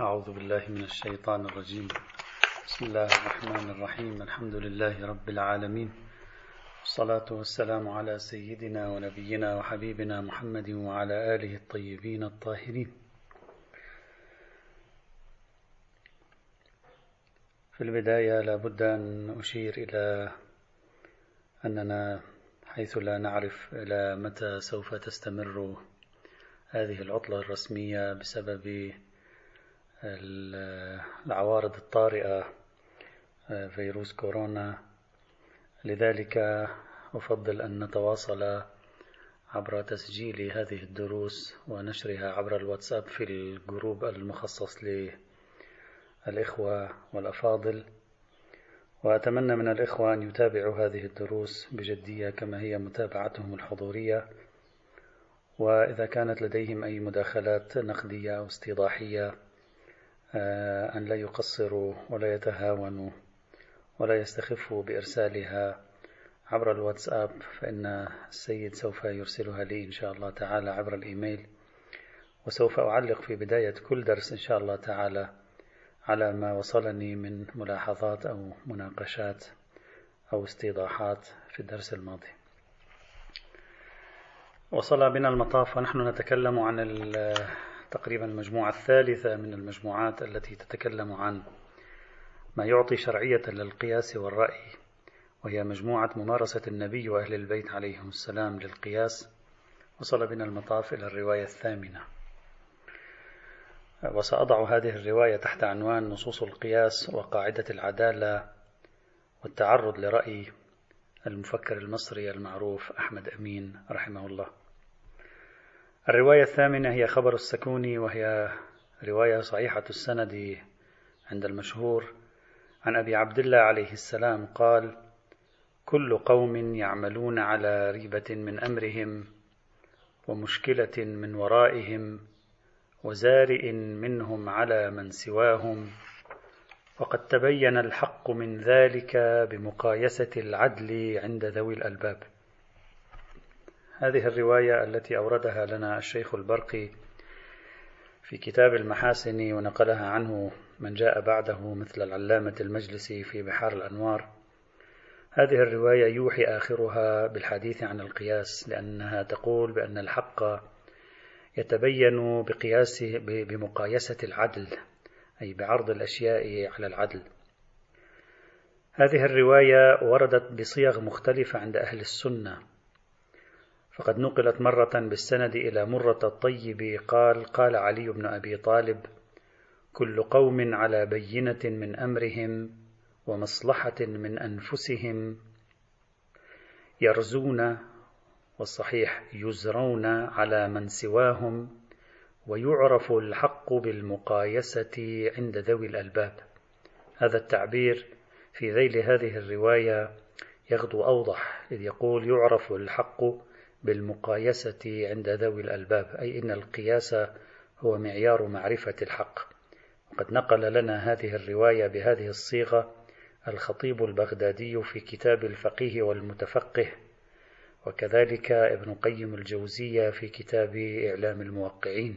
أعوذ بالله من الشيطان الرجيم. بسم الله الرحمن الرحيم. الحمد لله رب العالمين. والصلاة والسلام على سيدنا ونبينا وحبيبنا محمد وعلى آله الطيبين الطاهرين. في البداية لابد أن أشير إلى أننا حيث لا نعرف إلى متى سوف تستمر هذه العطلة الرسمية بسبب العوارض الطارئة فيروس كورونا. لذلك أفضل أن نتواصل عبر تسجيل هذه الدروس ونشرها عبر الواتساب في الجروب المخصص للإخوة والأفاضل. وأتمنى من الإخوة أن يتابعوا هذه الدروس بجدية كما هي متابعتهم الحضورية. وإذا كانت لديهم أي مداخلات نقدية أو استيضاحية آه، أن لا يقصروا ولا يتهاونوا ولا يستخفوا بإرسالها عبر الواتساب فإن السيد سوف يرسلها لي إن شاء الله تعالى عبر الإيميل. وسوف أعلق في بداية كل درس إن شاء الله تعالى على ما وصلني من ملاحظات أو مناقشات أو استيضاحات في الدرس الماضي. وصل بنا المطاف ونحن نتكلم عن تقريبا المجموعة الثالثة من المجموعات التي تتكلم عن ما يعطي شرعية للقياس والرأي وهي مجموعة ممارسة النبي وأهل البيت عليهم السلام للقياس وصل بنا المطاف إلى الرواية الثامنة. وسأضع هذه الرواية تحت عنوان نصوص القياس وقاعدة العدالة والتعرض لرأي المفكر المصري المعروف أحمد أمين رحمه الله. الرواية الثامنة هي خبر السكوني وهي رواية صحيحة السند عند المشهور. عن أبي عبد الله عليه السلام قال كل قوم يعملون على ريبة من أمرهم ومشكلة من ورائهم وزارئ منهم على من سواهم وقد تبين الحق من ذلك بمقايسة العدل عند ذوي الألباب. هذه الرواية التي أوردها لنا الشيخ البرقي في كتاب المحاسن ونقلها عنه من جاء بعده مثل العلامة المجلسي في بحار الأنوار. هذه الرواية يوحي آخرها بالحديث عن القياس لأنها تقول بأن الحق يتبين بقياسه بمقايسة العدل أي بعرض الأشياء على العدل. هذه الرواية وردت بصيغ مختلفة عند أهل السنة فقد نقلت مرة بالسند إلى مرة الطيب قال قال علي بن أبي طالب كل قوم على بينة من أمرهم ومصلحة من أنفسهم يرزون والصحيح يزرون على من سواهم ويعرف الحق بالمقايسة عند ذوي الألباب. هذا التعبير في ذيل هذه الرواية يغدو أوضح إذ يقول يعرف الحق بالمقايسة عند ذوي الألباب أي إن القياس هو معيار معرفة الحق. وقد نقل لنا هذه الرواية بهذه الصيغة الخطيب البغدادي في كتاب الفقيه والمتفقه وكذلك ابن قيم الجوزية في كتاب إعلام الموقعين.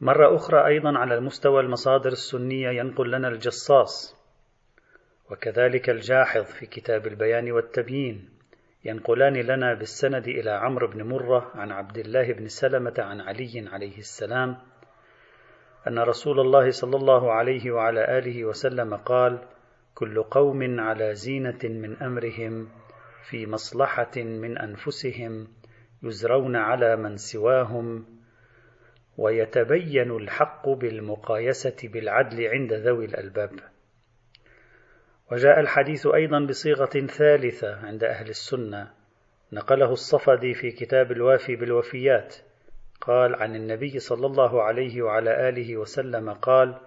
مرة أخرى أيضا على المستوى المصادر السنية ينقل لنا الجصاص وكذلك الجاحظ في كتاب البيان والتبيين. ينقلان لنا بالسند إلى عمرو بن مرة عن عبد الله بن سلمة عن علي عليه السلام أن رسول الله صلى الله عليه وعلى آله وسلم قال: كل قوم على زينة من أمرهم في مصلحة من أنفسهم يزرون على من سواهم ويتبين الحق بالمقايسة بالعدل عند ذوي الألباب. وجاء الحديث أيضا بصيغة ثالثة عند أهل السنة. نقله الصفدي في كتاب الوافي بالوفيات. قال عن النبي صلى الله عليه وعلى آله وسلم قال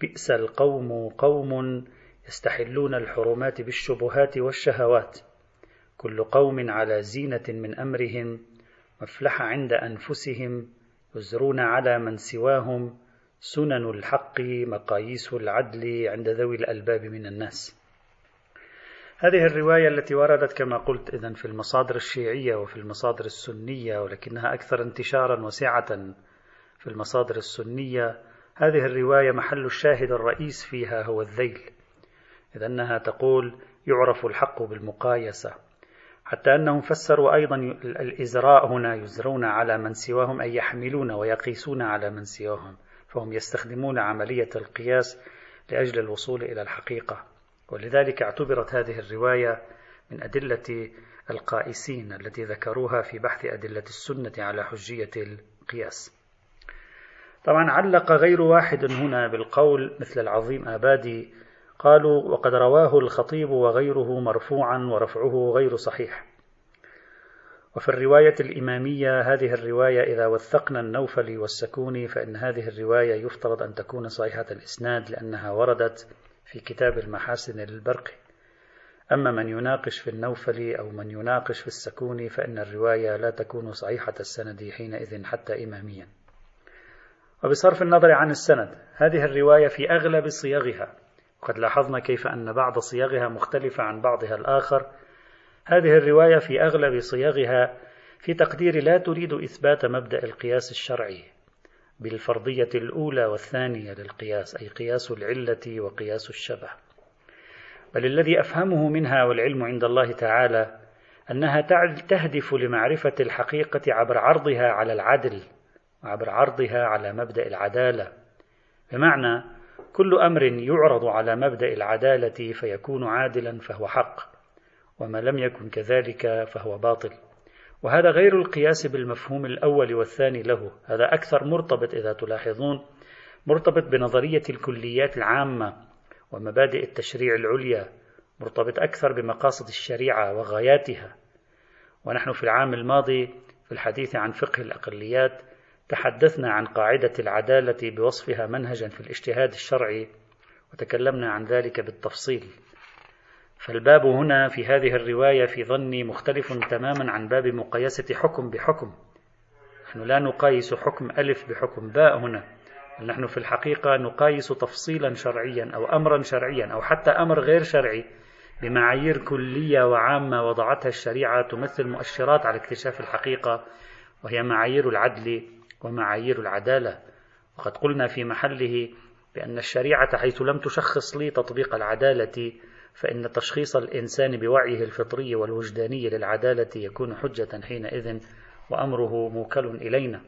بئس القوم قوم يستحلون الحرمات بالشبهات والشهوات. كل قوم على زينة من أمرهم مفلحة عند أنفسهم يزرون على من سواهم سنن الحق مقاييس العدل عند ذوي الألباب من الناس. هذه الرواية التي وردت كما قلت إذا في المصادر الشيعية وفي المصادر السنية ولكنها أكثر انتشارا وسعة في المصادر السنية. هذه الرواية محل الشاهد الرئيس فيها هو الذيل. إذ أنها تقول يعرف الحق بالمقايسة. حتى أنهم فسروا أيضا الإزراء هنا يزرون على من سواهم أي يحملون ويقيسون على من سواهم. فهم يستخدمون عملية القياس لأجل الوصول إلى الحقيقة. ولذلك اعتبرت هذه الرواية من أدلة القائسين التي ذكروها في بحث أدلة السنة على حجية القياس. طبعا علق غير واحد هنا بالقول مثل العظيم آبادي. قالوا وقد رواه الخطيب وغيره مرفوعا ورفعه غير صحيح. وفي الرواية الإمامية هذه الرواية إذا وثقنا النوفلي والسكوني فإن هذه الرواية يفترض أن تكون صحيحة الإسناد لأنها وردت في كتاب المحاسن للبرقي أما من يناقش في النوفلي أو من يناقش في السكوني فإن الرواية لا تكون صحيحة السند حينئذ حتى إماميا. وبصرف النظر عن السند هذه الرواية في أغلب صيغها وقد لاحظنا كيف أن بعض صيغها مختلفة عن بعضها الآخر هذه الرواية في أغلب صيغها في تقديري لا تريد إثبات مبدأ القياس الشرعي بالفرضية الأولى والثانية للقياس أي قياس العلة وقياس الشبه. بل الذي أفهمه منها والعلم عند الله تعالى أنها تهدف لمعرفة الحقيقة عبر عرضها على العدل وعبر عرضها على مبدأ العدالة. بمعنى كل أمر يعرض على مبدأ العدالة فيكون عادلا فهو حق. وما لم يكن كذلك فهو باطل. وهذا غير القياس بالمفهوم الأول والثاني له. هذا أكثر مرتبط إذا تلاحظون مرتبط بنظرية الكليات العامة ومبادئ التشريع العليا مرتبط أكثر بمقاصد الشريعة وغاياتها. ونحن في العام الماضي في الحديث عن فقه الأقليات تحدثنا عن قاعدة العدالة بوصفها منهجا في الاجتهاد الشرعي وتكلمنا عن ذلك بالتفصيل. فالباب هنا في هذه الرواية في ظني مختلف تماما عن باب مقايسة حكم بحكم. نحن لا نقايس حكم ألف بحكم باء هنا نحن في الحقيقة نقايس تفصيلا شرعيا أو أمرا شرعيا أو حتى أمر غير شرعي بمعايير كلية وعامة وضعتها الشريعة تمثل مؤشرات على اكتشاف الحقيقة وهي معايير العدل ومعايير العدالة. وقد قلنا في محله بأن الشريعة حيث لم تشخص لي تطبيق العدالة فإن تشخيص الإنسان بوعيه الفطري والوجداني للعدالة يكون حجة حينئذ وأمره موكل إلينا.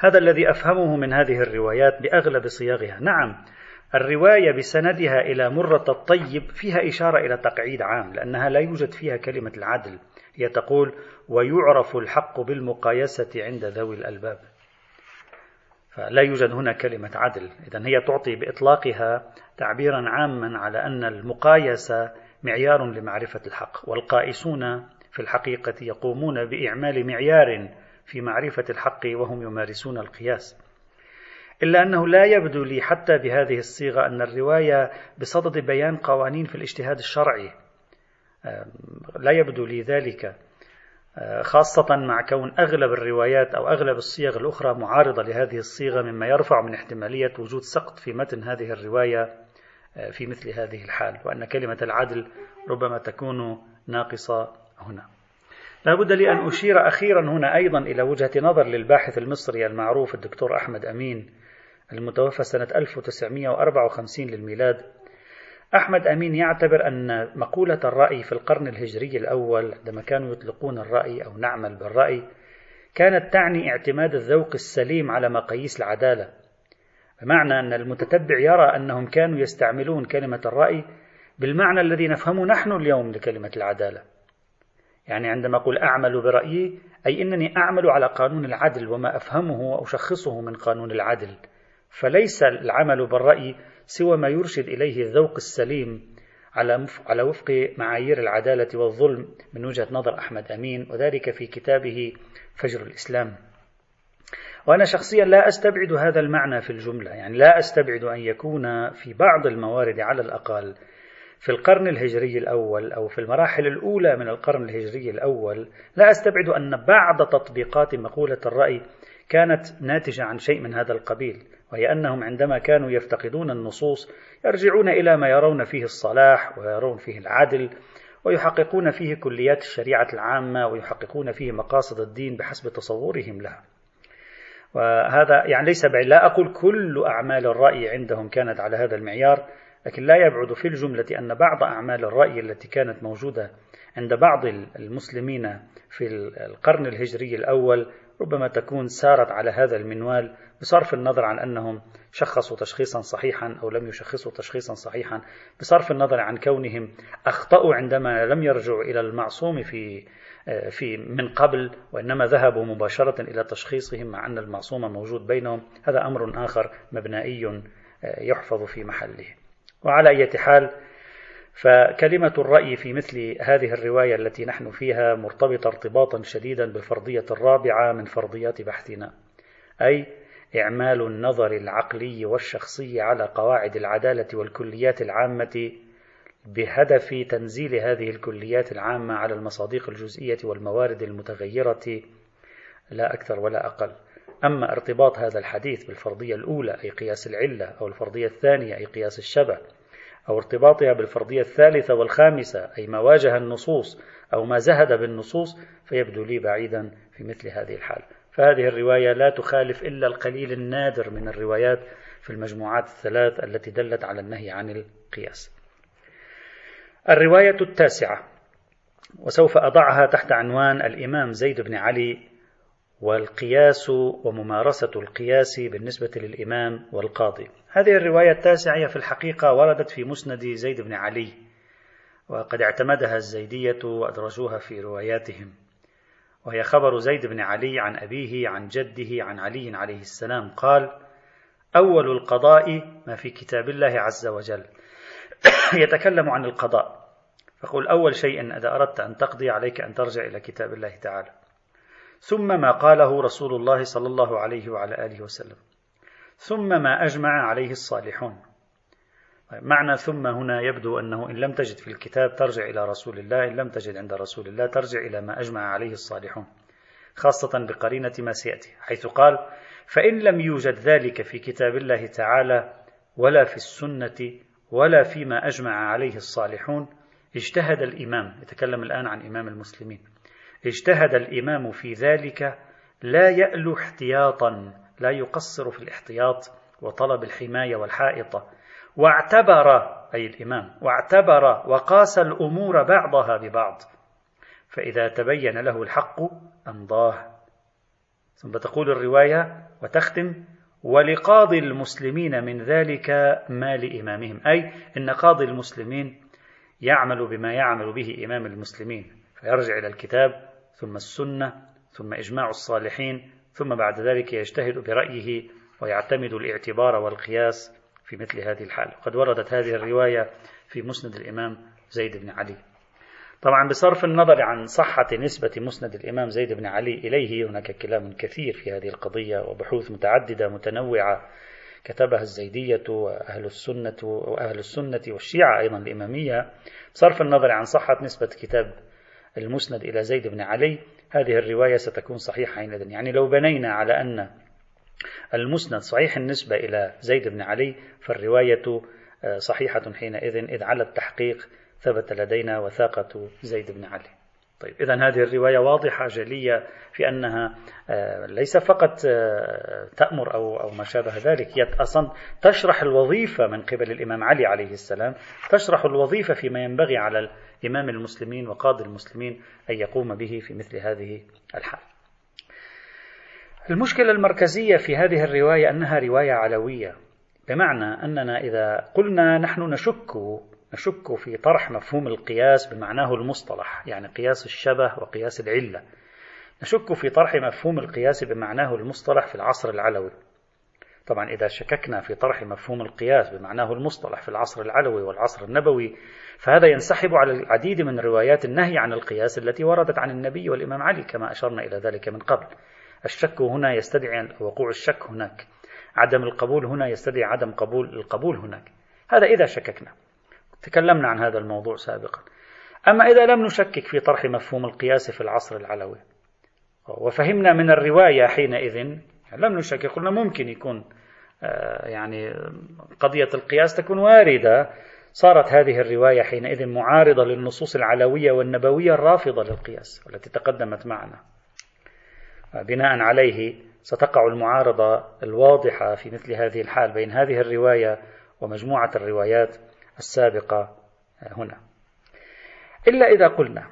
هذا الذي أفهمه من هذه الروايات بأغلب صياغها، نعم الرواية بسندها إلى مرة الطيب فيها إشارة إلى تقعيد عام لأنها لا يوجد فيها كلمة العدل. هي تقول ويعرف الحق بالمقايسة عند ذوي الألباب فلا يوجد هنا كلمة عدل. إذا هي تعطي بإطلاقها تعبيرا عاما على أن المقايسة معيار لمعرفة الحق والقائسون في الحقيقة يقومون بإعمال معيار في معرفة الحق وهم يمارسون القياس. إلا أنه لا يبدو لي حتى بهذه الصيغة أن الرواية بصدد بيان قوانين في الاجتهاد الشرعي. لا يبدو لي ذلك. خاصة مع كون أغلب الروايات أو أغلب الصيغ الأخرى معارضة لهذه الصيغة مما يرفع من احتمالية وجود سقط في متن هذه الرواية. في مثل هذه الحال وأن كلمة العدل ربما تكون ناقصة هنا. لا بد لي أن أشير أخيرا هنا أيضا إلى وجهة نظر للباحث المصري المعروف الدكتور أحمد أمين المتوفى سنة 1954 للميلاد. أحمد أمين يعتبر أن مقولة الرأي في القرن الهجري الأول عندما كانوا يطلقون الرأي أو نعمل بالرأي كانت تعني اعتماد الذوق السليم على مقاييس العدالة. بمعنى أن المتتبع يرى أنهم كانوا يستعملون كلمة الرأي بالمعنى الذي نفهمه نحن اليوم لكلمة العدالة. يعني عندما أقول أعمل برأيي أي أنني أعمل على قانون العدل وما أفهمه وأشخصه من قانون العدل. فليس العمل بالرأي سوى ما يرشد إليه الذوق السليم على على وفق معايير العدالة والظلم. من وجهة نظر أحمد أمين وذلك في كتابه فجر الإسلام. وأنا شخصيا لا أستبعد هذا المعنى في الجملة، يعني لا أستبعد أن يكون في بعض الموارد على الأقل في القرن الهجري الأول أو في المراحل الأولى من القرن الهجري الأول لا أستبعد أن بعض تطبيقات مقولة الرأي كانت ناتجة عن شيء من هذا القبيل وهي أنهم عندما كانوا يفتقدون النصوص يرجعون إلى ما يرون فيه الصلاح ويرون فيه العدل ويحققون فيه كليات الشريعة العامة ويحققون فيه مقاصد الدين بحسب تصورهم لها. وهذا يعني ليس بعيد. لا أقول كل أعمال الرأي عندهم كانت على هذا المعيار لكن لا يبعد في الجملة أن بعض أعمال الرأي التي كانت موجودة عند بعض المسلمين في القرن الهجري الأول ربما تكون سارت على هذا المنوال بصرف النظر عن أنهم شخصوا تشخيصا صحيحا أو لم يشخصوا تشخيصا صحيحا بصرف النظر عن كونهم أخطأوا عندما لم يرجعوا إلى المعصوم في في من قبل وإنما ذهبوا مباشرة إلى تشخيصهم مع أن المعصوم موجود بينهم. هذا أمر آخر مبنائي يحفظ في محله. وعلى أي حال فكلمة الرأي في مثل هذه الرواية التي نحن فيها مرتبطة ارتباطا شديدا بالفرضية الرابعة من فرضيات بحثنا أي إعمال النظر العقلي والشخصي على قواعد العدالة والكليات العامة بهدف تنزيل هذه الكليات العامة على المصادق الجزئية والموارد المتغيرة لا أكثر ولا أقل. أما ارتباط هذا الحديث بالفرضية الأولى أي قياس العلة أو الفرضية الثانية أي قياس الشبه أو ارتباطها بالفرضية الثالثة والخامسة أي ما واجه النصوص أو ما زهد بالنصوص فيبدو لي بعيدا في مثل هذه الحال فهذه الرواية لا تخالف إلا القليل النادر من الروايات في المجموعات الثلاث التي دلت على النهي عن القياس الرواية التاسعة. وسوف أضعها تحت عنوان الإمام زيد بن علي والقياس وممارسة القياس بالنسبة للإمام والقاضي. هذه الرواية التاسعة هي في الحقيقة وردت في مسند زيد بن علي وقد اعتمدها الزيدية وأدرجوها في رواياتهم. وهي خبر زيد بن علي عن أبيه عن جده عن علي عليه السلام قال أول القضاء ما في كتاب الله عز وجل يتكلم عن القضاء. فقل أول شيء إذا أردت أن تقضي عليك أن ترجع إلى كتاب الله تعالى. ثم ما قاله رسول الله صلى الله عليه وعلى آله وسلم. ثم ما أجمع عليه الصالحون. طيب معنى ثم هنا يبدو أنه إن لم تجد في الكتاب ترجع إلى رسول الله إن لم تجد عند رسول الله ترجع إلى ما أجمع عليه الصالحون خاصة بقرينة ما سيأتي حيث قال فإن لم يوجد ذلك في كتاب الله تعالى ولا في السنة ولا فيما أجمع عليه الصالحون اجتهد الإمام يتكلم الآن عن إمام المسلمين اجتهد الإمام في ذلك لا يألو احتياطا لا يقصر في الاحتياط وطلب الحماية والحائطة واعتبر أي الإمام واعتبر وقاس الأمور بعضها ببعض فإذا تبين له الحق أمضاه. ثم تقول الرواية وتختم ولقاضي المسلمين من ذلك ما لإمامهم أي إن قاضي المسلمين يعمل بما يعمل به إمام المسلمين فيرجع إلى الكتاب ثم السنة ثم إجماع الصالحين ثم بعد ذلك يجتهد برأيه ويعتمد الاعتبار والقياس في مثل هذه الحال. قد وردت هذه الرواية في مسند الإمام زيد بن علي. طبعا بصرف النظر عن صحة نسبة مسند الإمام زيد بن علي إليه هناك كلام كثير في هذه القضية وبحوث متعددة متنوعة كتبها الزيدية وأهل السنة وأهل السنة والشيعة أيضا الإمامية. بصرف النظر عن صحة نسبة كتاب المسند إلى زيد بن علي هذه الرواية ستكون صحيحة حينئذ. يعني لو بنينا على أن المسند صحيح النسبة إلى زيد بن علي فالرواية صحيحة حينئذ إذ على التحقيق ثبت لدينا وثاقة زيد بن علي. طيب إذا هذه الرواية واضحة جلية في أنها آه، ليس فقط آه، تأمر أو أو ما شابه ذلك هي أصلا تشرح الوظيفة من قبل الإمام علي عليه السلام تشرح الوظيفة فيما ينبغي على إمام المسلمين وقاضي المسلمين أن يقوم به في مثل هذه الحال. المشكلة المركزية في هذه الرواية أنها رواية علوية بمعنى أننا إذا قلنا نحن نشك نشك في طرح مفهوم القياس بمعناه المصطلح يعني قياس الشبه وقياس العلة. نشك في طرح مفهوم القياس بمعناه المصطلح في العصر العلوي. طبعا إذا شككنا في طرح مفهوم القياس بمعناه المصطلح في العصر العلوي والعصر النبوي فهذا ينسحب على العديد من روايات النهي عن القياس التي وردت عن النبي والإمام علي كما أشرنا إلى ذلك من قبل. الشك هنا يستدعي وقوع الشك هناك. عدم القبول هنا يستدعي عدم قبول القبول هناك. هذا إذا شككنا. تكلمنا عن هذا الموضوع سابقا. أما إذا لم نشكك في طرح مفهوم القياس في العصر العلوي وفهمنا من الرواية حينئذ لم نشكك قلنا ممكن يكون آه، يعني قضية القياس تكون واردة. صارت هذه الرواية حينئذ معارضة للنصوص العلوية والنبوية الرافضة للقياس التي تقدمت معنا. بناء عليه ستقع المعارضة الواضحة في مثل هذه الحال بين هذه الرواية ومجموعة الروايات السابقة هنا. إلا إذا قلنا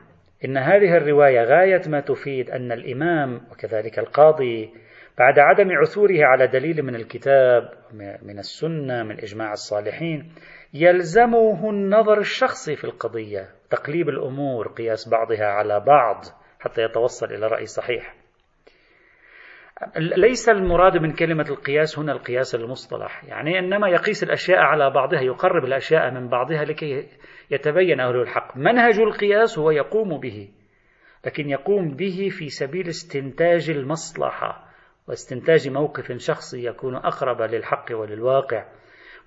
إن هذه الرواية غاية ما تفيد أن الإمام وكذلك القاضي بعد عدم عثوره على دليل من الكتاب من السنة من إجماع الصالحين يلزمه النظر الشخصي في القضية تقليب الأمور قياس بعضها على بعض حتى يتوصل إلى رأي صحيح. ليس المراد من كلمة القياس هنا القياس المصطلح. يعني إنما يقيس الأشياء على بعضها يقرب الأشياء من بعضها لكي يتبين أهل الحق. منهج القياس هو يقوم به لكن يقوم به في سبيل استنتاج المصلحة واستنتاج موقف شخصي يكون أقرب للحق وللواقع.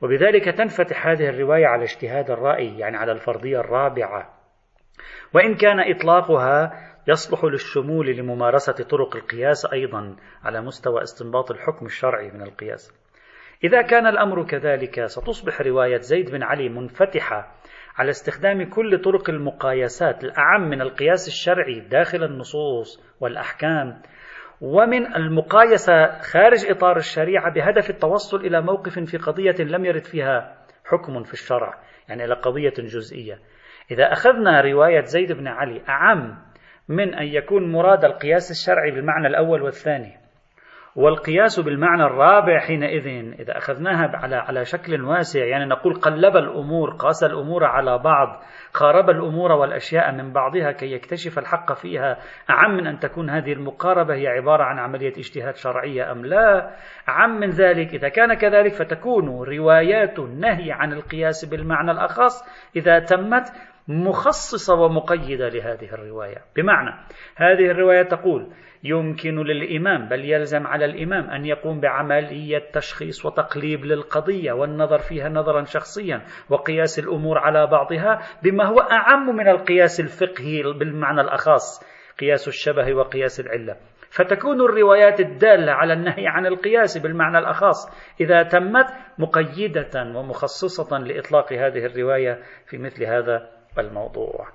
وبذلك تنفتح هذه الرواية على اجتهاد الرأي يعني على الفرضية الرابعة. وإن كان إطلاقها يصلح للشمول لممارسة طرق القياس أيضا على مستوى استنباط الحكم الشرعي من القياس. إذا كان الأمر كذلك ستصبح رواية زيد بن علي منفتحة على استخدام كل طرق المقايسات الأعم من القياس الشرعي داخل النصوص والأحكام ومن المقايسة خارج إطار الشريعة بهدف التوصل إلى موقف في قضية لم يرد فيها حكم في الشرع يعني إلى قضية جزئية إذا أخذنا رواية زيد بن علي أعم من أن يكون مراد القياس الشرعي بالمعنى الأول والثاني. والقياس بالمعنى الرابع حينئذ إذا أخذناها على على شكل واسع يعني نقول قلب الأمور قاس الأمور على بعض قارب الأمور والأشياء من بعضها كي يكتشف الحق فيها. أعم من أن تكون هذه المقاربة هي عبارة عن عملية اجتهاد شرعية أم لا؟ أعم من ذلك إذا كان كذلك فتكون روايات النهي عن القياس بالمعنى الأخص إذا تمت مخصصة ومقيدة لهذه الرواية. بمعنى هذه الرواية تقول يمكن للإمام بل يلزم على الإمام أن يقوم بعملية تشخيص وتقليب للقضية والنظر فيها نظرا شخصيا وقياس الأمور على بعضها بما هو أعم من القياس الفقهي بالمعنى الأخص قياس الشبه وقياس العلة. فتكون الروايات الدالة على النهي عن القياس بالمعنى الأخص إذا تمت مقيدة ومخصصة لإطلاق هذه الرواية في مثل هذا الموضوع.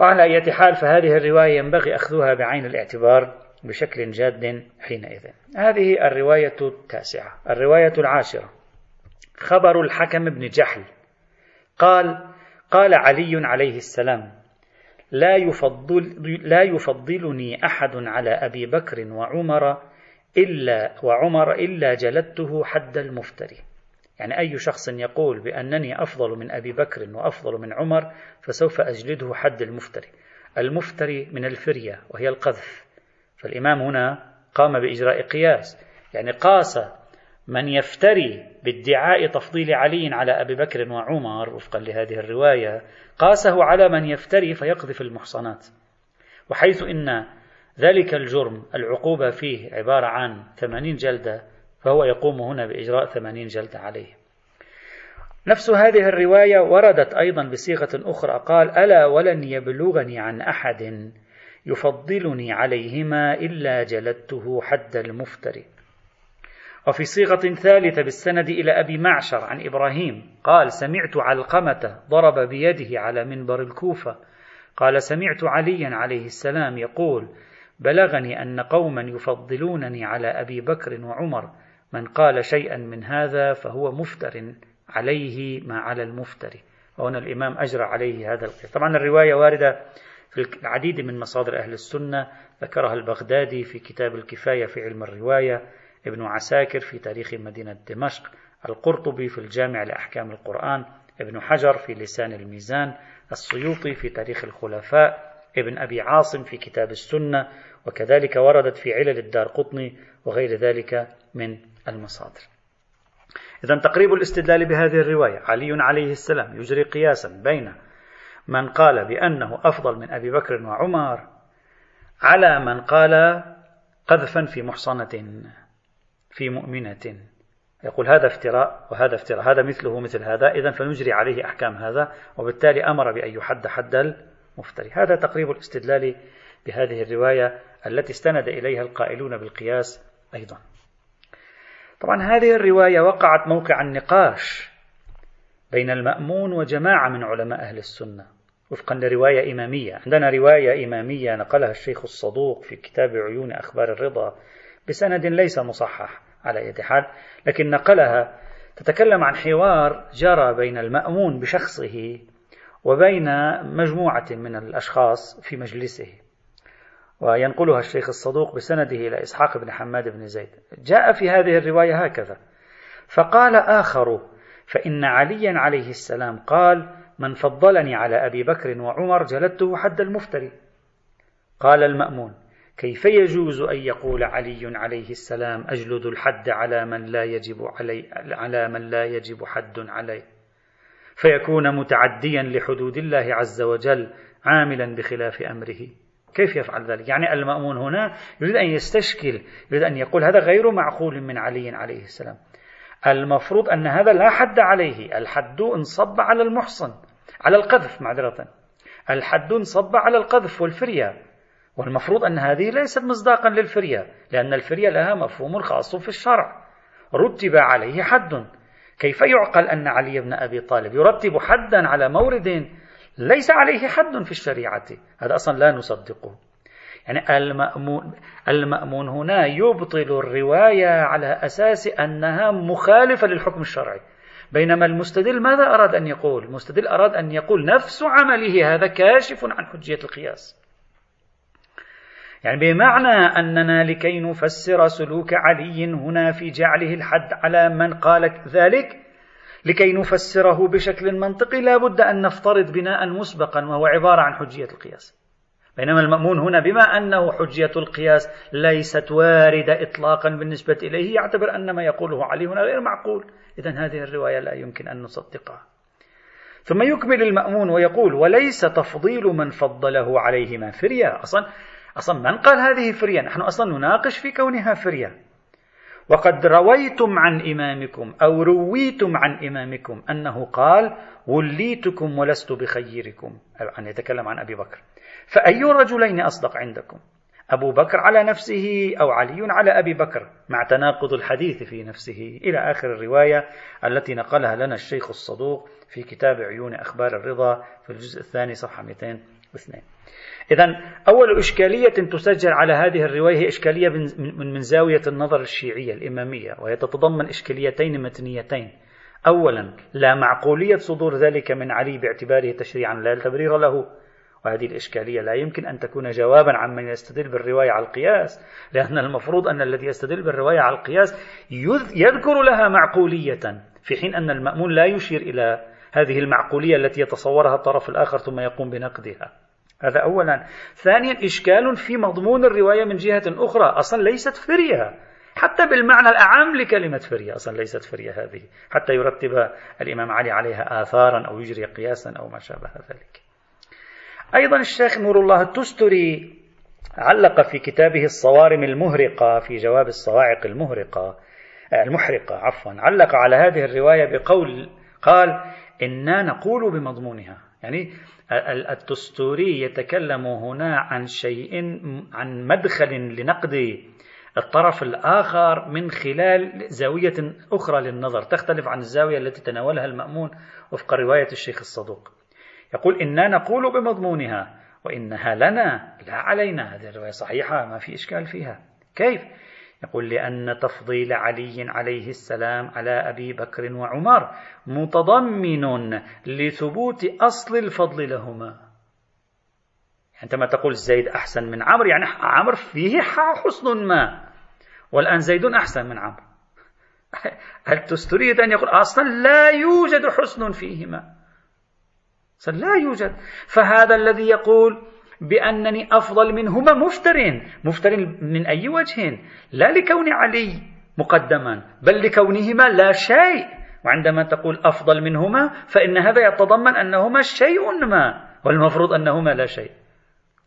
وعلى أي حال فهذه الرواية ينبغي أخذها بعين الاعتبار بشكل جاد حينئذ. هذه الرواية التاسعة الرواية العاشرة. خبر الحكم بن جحل. قال قال علي عليه السلام لا يفضل لا يفضلني أحد على أبي بكر وعمر إلا وعمر إلا جلدته حد المفتري. يعني أي شخص يقول بأنني أفضل من أبي بكر وأفضل من عمر فسوف أجلده حد المفتري. المفتري من الفرية وهي القذف. فالإمام هنا قام بإجراء قياس يعني قاس من يفتري بادعاء تفضيل علي على أبي بكر وعمر وفقا لهذه الرواية قاسه على من يفتري فيقذف المحصنات. وحيث إن ذلك الجرم العقوبة فيه عبارة عن ثمانين جلدة فهو يقوم هنا بإجراء ثمانين جلدة عليه. نفس هذه الرواية وردت أيضا بصيغة أخرى قال ألا ولن يبلغني عن أحد يفضلني عليهما إلا جلدته حد المفتري. وفي صيغة ثالثة بالسند إلى أبي معشر عن إبراهيم قال سمعت علقمة ضرب بيده على منبر الكوفة. قال سمعت عليا عليه السلام يقول بلغني أن قوما يفضلونني على أبي بكر وعمر من قال شيئا من هذا فهو مفتر عليه ما على المفتري وهنا الإمام أجرى عليه هذا القياس. طبعا الرواية واردة في العديد من مصادر أهل السنة. ذكرها البغدادي في كتاب الكفاية في علم الرواية. ابن عساكر في تاريخ مدينة دمشق. القرطبي في الجامع لأحكام القرآن. ابن حجر في لسان الميزان. السيوطي في تاريخ الخلفاء. ابن أبي عاصم في كتاب السنة. وكذلك وردت في علل الدار قطني. وغير ذلك من المصادر. إذا تقريب الاستدلال بهذه الرواية علي عليه السلام يجري قياسا بين من قال بأنه أفضل من أبي بكر وعمر على من قال قذفا في محصنة في مؤمنة. يقول هذا افتراء وهذا افتراء هذا مثله مثل هذا. إذا فنجري عليه أحكام هذا وبالتالي أمر بأن يحد حد المفتري. هذا تقريب الاستدلال بهذه الرواية التي استند إليها القائلون بالقياس أيضا. طبعا هذه الرواية وقعت موقع النقاش بين المأمون وجماعة من علماء أهل السنة وفقا لرواية إمامية. عندنا رواية إمامية نقلها الشيخ الصدوق في كتاب عيون أخبار الرضا بسند ليس مصحح على يد حال لكن نقلها تتكلم عن حوار جرى بين المأمون بشخصه وبين مجموعة من الأشخاص في مجلسه. وينقلها الشيخ الصدوق بسنده إلى إسحاق بن حماد بن زيد. جاء في هذه الرواية هكذا. فقال آخر فإن عليا عليه السلام قال من فضلني على أبي بكر وعمر جلدته حد المفتري قال المأمون كيف يجوز أن يقول علي عليه السلام أجلد الحد على من لا يجب علي على من لا يجب حد عليه؟ فيكون متعديا لحدود الله عز وجل عاملا بخلاف أمره كيف يفعل ذلك؟ يعني المأمون هنا يريد أن يستشكل يريد أن يقول هذا غير معقول من علي عليه السلام. المفروض أن هذا لا حد عليه. الحد انصب على المحصن على القذف معذرة. الحد انصب على القذف والفرية. والمفروض أن هذه ليست مصداقا للفرية لأن الفرية لها مفهوم خاص في الشرع. رتب عليه حد. كيف يعقل أن علي بن أبي طالب يرتب حدا على مورد ليس عليه حد في الشريعة. هذا أصلا لا نصدقه. يعني المأمون, المأمون هنا يبطل الرواية على أساس أنها مخالفة للحكم الشرعي. بينما المستدل ماذا أراد أن يقول؟ المستدل أراد أن يقول نفس عمله هذا كاشف عن حجية القياس. يعني بمعنى أننا لكي نفسر سلوك علي هنا في جعله الحد على من قال ذلك لكي نفسره بشكل منطقي لا بد أن نفترض بناء مسبقا وهو عبارة عن حجية القياس. بينما المأمون هنا بما أنه حجية القياس ليست واردة إطلاقا بالنسبة إليه يعتبر أن ما يقوله علي هنا غير معقول. إذا هذه الرواية لا يمكن أن نصدقها. ثم يكمل المأمون ويقول وليس تفضيل من فضله عليهما فرية أصلا أصلا من قال هذه فرية نحن أصلا نناقش في كونها فرية وقد رويتم عن إمامكم أو رويتم عن إمامكم أنه قال وليتكم ولست بخيركم. أن يتكلم عن أبي بكر. فأي رجلين أصدق عندكم؟ أبو بكر على نفسه أو علي على أبي بكر؟ مع تناقض الحديث في نفسه. إلى آخر الرواية التي نقلها لنا الشيخ الصدوق في كتاب عيون أخبار الرضا في الجزء الثاني صفحة 202 إذا أول إشكالية تسجل على هذه الرواية هي إشكالية من زاوية النظر الشيعية الإمامية وهي تتضمن إشكاليتين متنيتين. أولا لا معقولية صدور ذلك من علي باعتباره تشريعا لا تبرير له. وهذه الإشكالية لا يمكن أن تكون جوابا عن من يستدل بالرواية على القياس لأن المفروض أن الذي يستدل بالرواية على القياس يذكر لها معقولية في حين أن المأمون لا يشير إلى هذه المعقولية التي يتصورها الطرف الآخر ثم يقوم بنقدها. هذا أولا. ثانيا إشكال في مضمون الرواية من جهة أخرى. أصلا ليست فرية. حتى بالمعنى الأعم لكلمة فرية. أصلا ليست فرية هذه. حتى يرتب الإمام علي عليها آثارا أو يجري قياسا أو ما شابه ذلك. أيضا الشيخ نور الله التستري علق في كتابه الصوارم المهرقة في جواب الصواعق المهرقة المحرقة عفوا علق على هذه الرواية بقول قال إنا نقول بمضمونها. يعني التستوري يتكلم هنا عن شيء عن مدخل لنقد الطرف الآخر من خلال زاوية أخرى للنظر تختلف عن الزاوية التي تناولها المأمون وفق رواية الشيخ الصدوق. يقول إنا نقول بمضمونها وإنها لنا لا علينا. هذه الرواية صحيحة ما في إشكال فيها. كيف؟ يقول لأن تفضيل علي عليه السلام على أبي بكر وعمر متضمن لثبوت أصل الفضل لهما. يعني عندما تقول زيد أحسن من عمرو يعني عمرو فيه حسن ما والآن زيد أحسن من عمرو. هل تريد أن يقول أصلا لا يوجد حسن فيهما؟ لا يوجد. فهذا الذي يقول بأنني أفضل منهما مفتر مفتر من أي وجه؟ لا لكون علي مقدما بل لكونهما لا شيء. وعندما تقول أفضل منهما فإن هذا يتضمن أنهما شيء ما والمفروض أنهما لا شيء.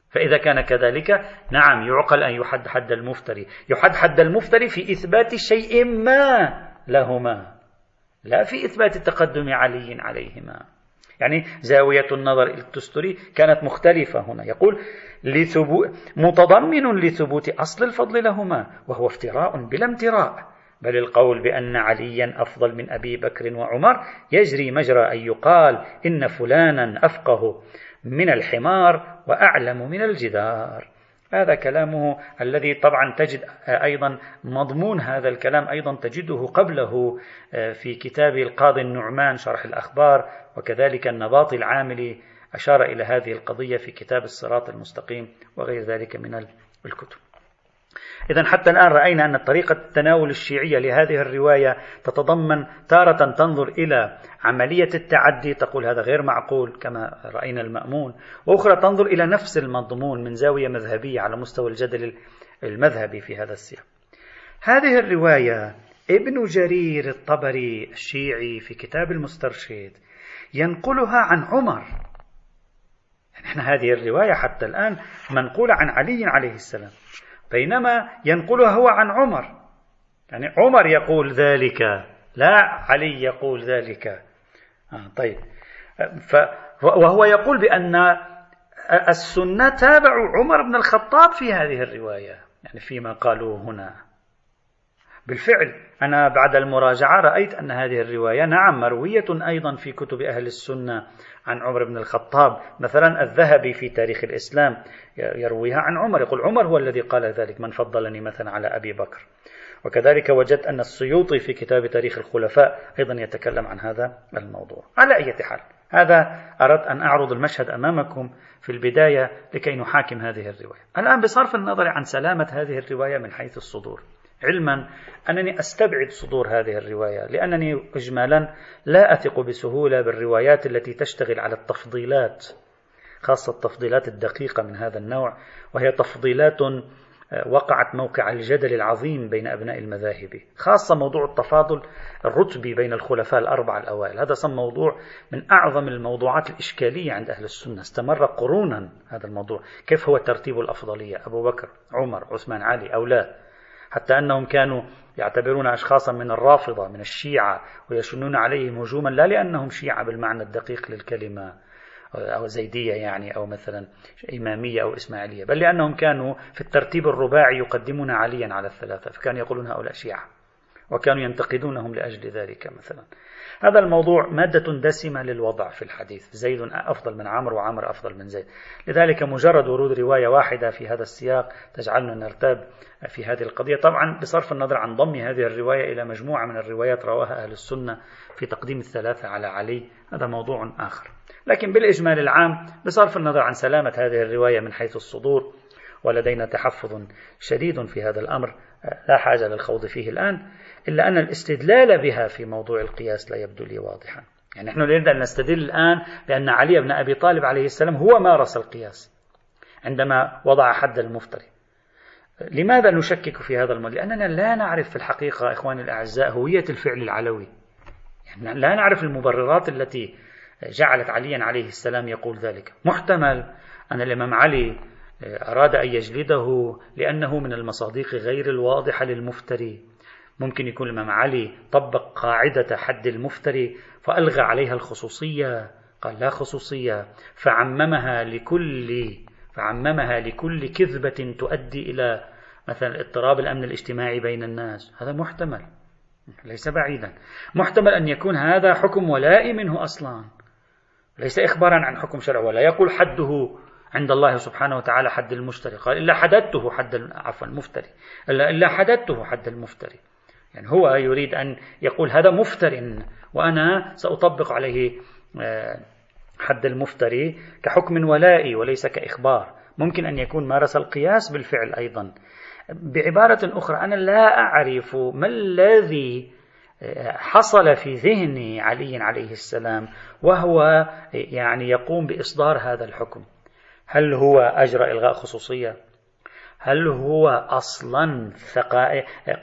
فإذا كان كذلك نعم يعقل أن يحد حد المفتري. يحد حد المفتري في إثبات شيء ما لهما. لا في إثبات تقدم علي عليهما. يعني زاوية النظر التستري كانت مختلفة هنا. يقول لثبوت متضمن لثبوت أصل الفضل لهما وهو افتراء بلا امتراء. بل القول بأن عليا أفضل من أبي بكر وعمر يجري مجرى أن يقال إن فلانا أفقه من الحمار وأعلم من الجدار. هذا كلامه الذي طبعا تجد أيضا مضمون هذا الكلام أيضا تجده قبله في كتاب القاضي النعمان شرح الأخبار وكذلك النباط العاملي أشار إلى هذه القضية في كتاب الصراط المستقيم وغير ذلك من الكتب. إذا حتى الآن رأينا أن طريقة التناول الشيعية لهذه الرواية تتضمن تارة تنظر إلى عملية التعدي تقول هذا غير معقول كما رأينا المأمون وأخرى تنظر إلى نفس المضمون من زاوية مذهبية على مستوى الجدل المذهبي في هذا السياق. هذه الرواية ابن جرير الطبري الشيعي في كتاب المسترشد ينقلها عن عمر. نحن هذه الرواية حتى الآن منقولة عن علي عليه السلام. بينما ينقلها هو عن عمر. يعني عمر يقول ذلك لا علي يقول ذلك. آه طيب. ف وهو يقول بأن السنة تابعوا عمر بن الخطاب في هذه الرواية يعني فيما قالوه هنا. بالفعل أنا بعد المراجعة رأيت أن هذه الرواية نعم مروية أيضا في كتب أهل السنة عن عمر بن الخطاب. مثلا الذهبي في تاريخ الإسلام يرويها عن عمر يقول عمر هو الذي قال ذلك من فضلني مثلا على أبي بكر. وكذلك وجدت أن السيوطي في كتاب تاريخ الخلفاء أيضا يتكلم عن هذا الموضوع. على أي حال هذا أردت أن أعرض المشهد أمامكم في البداية لكي نحاكم هذه الرواية. الآن بصرف النظر عن سلامة هذه الرواية من حيث الصدور. علما أنني أستبعد صدور هذه الرواية لأنني إجمالا لا أثق بسهولة بالروايات التي تشتغل على التفضيلات خاصة التفضيلات الدقيقة من هذا النوع وهي تفضيلات آه، وقعت موقع الجدل العظيم بين أبناء المذاهب خاصة موضوع التفاضل الرتبي بين الخلفاء الأربعة الأوائل. هذا صار موضوع من أعظم الموضوعات الإشكالية عند أهل السنة. استمر قرونا هذا الموضوع. كيف هو ترتيب الأفضلية؟ أبو بكر عمر عثمان علي أو لا حتى أنهم كانوا يعتبرون أشخاصا من الرافضة من الشيعة ويشنون عليهم هجوما لا لأنهم شيعة بالمعنى الدقيق للكلمة أو زيدية يعني أو مثلا إمامية أو إسماعيلية بل لأنهم كانوا في الترتيب الرباعي يقدمون عليا على الثلاثة فكانوا يقولون هؤلاء شيعة. وكانوا ينتقدونهم لأجل ذلك مثلا. هذا الموضوع مادة دسمة للوضع في الحديث. زيد أفضل من عمرو وعمر أفضل من زيد. لذلك مجرد ورود رواية واحدة في هذا السياق تجعلنا نرتاب في هذه القضية. طبعا بصرف النظر عن ضم هذه الرواية إلى مجموعة من الروايات رواها أهل السنة في تقديم الثلاثة على علي. هذا موضوع آخر. لكن بالإجمال العام بصرف النظر عن سلامة هذه الرواية من حيث الصدور ولدينا تحفظ شديد في هذا الأمر. لا حاجة للخوض فيه الآن. إلا أن الاستدلال بها في موضوع القياس لا يبدو لي واضحا. يعني نحن نريد أن نستدل الآن بأن علي بن أبي طالب عليه السلام هو مارس القياس عندما وضع حد المفتري. لماذا نشكك في هذا الموضوع؟ لأننا لا نعرف في الحقيقة إخواني الأعزاء هوية الفعل العلوي. يعني لا نعرف المبررات التي جعلت عليا عليه السلام يقول ذلك. محتمل أن الإمام علي أراد أن يجلده لأنه من المصادق غير الواضحة للمفتري. ممكن يكون الإمام علي طبق قاعدة حد المفتري فألغى عليها الخصوصية قال لا خصوصية فعممها لكل فعممها لكل كذبة تؤدي إلى مثلا اضطراب الأمن الاجتماعي بين الناس. هذا محتمل ليس بعيدا. محتمل أن يكون هذا حكم ولائي منه أصلا. ليس إخبارا عن حكم شرع ولا يقول حده عند الله سبحانه وتعالى حد المشتري قال إلا حددته حد عفوا المفتري إلا, إلا حددته حد المفتري يعني هو يريد أن يقول هذا مفتر وأنا سأطبق عليه آه، حد المفتري كحكم ولائي وليس كإخبار. ممكن أن يكون مارس القياس بالفعل أيضا. بعبارة أخرى أنا لا أعرف ما الذي آه، حصل في ذهن علي عليه السلام وهو يعني يقوم بإصدار هذا الحكم. هل هو أجرى إلغاء خصوصية؟ هل هو أصلا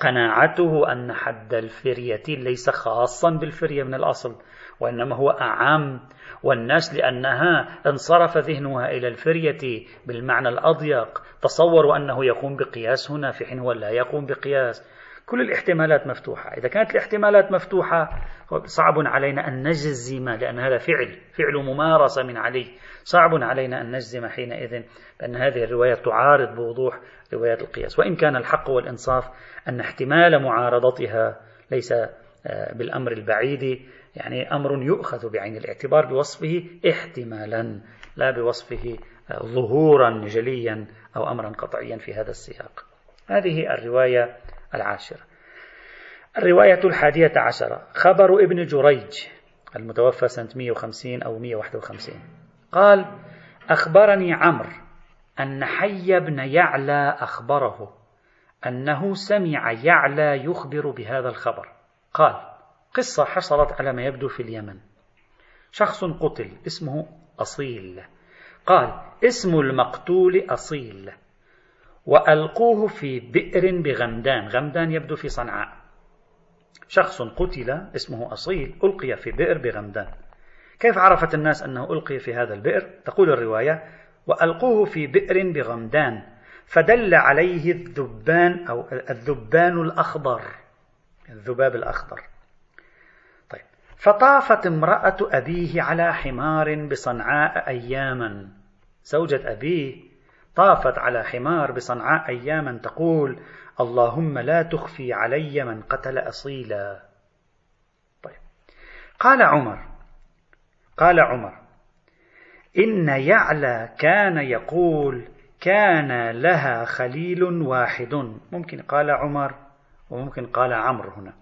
قناعته أن حد الفرية ليس خاصا بالفرية من الأصل وإنما هو أعم والناس لأنها انصرف ذهنها إلى الفرية بالمعنى الأضيق تصوروا أنه يقوم بقياس هنا في حين هو لا يقوم بقياس. كل الاحتمالات مفتوحة. إذا كانت الاحتمالات مفتوحة صعب علينا أن نجزم لأن هذا فعل فعل ممارسة من علي. صعب علينا أن نجزم حينئذ بأن هذه الرواية تعارض بوضوح روايات القياس. وإن كان الحق والإنصاف أن احتمال معارضتها ليس آه، بالأمر البعيد. يعني أمر يؤخذ بعين الاعتبار بوصفه احتمالا لا بوصفه ظهورا جليا أو أمرا قطعيا في هذا السياق. هذه الرواية العاشرة. الرواية الحادية عشرة. خبر ابن جريج المتوفى سنة 150 أو 151 قال أخبرني عمرو أن حي بن يعلى أخبره أنه سمع يعلى يخبر بهذا الخبر. قال قصة حصلت على ما يبدو في اليمن. شخص قتل اسمه أصيل. قال اسم المقتول أصيل. وألقوه في بئر بغمدان. غمدان يبدو في صنعاء. شخص قتل اسمه أصيل ألقي في بئر بغمدان. كيف عرفت الناس أنه ألقي في هذا البئر؟ تقول الرواية وألقوه في بئر بغمدان فدل عليه الذبان أو الذبان الأخضر. الذباب الأخضر. طيب. فطافت امرأة أبيه على حمار بصنعاء أياما. زوجة أبيه طافت على حمار بصنعاء أياما تقول اللهم لا تخفي علي من قتل أصيلا. طيب. قال عمر قال عمر إن يعلى كان يقول كان لها خليل واحد. ممكن قال عمر وممكن قال عمرو هنا.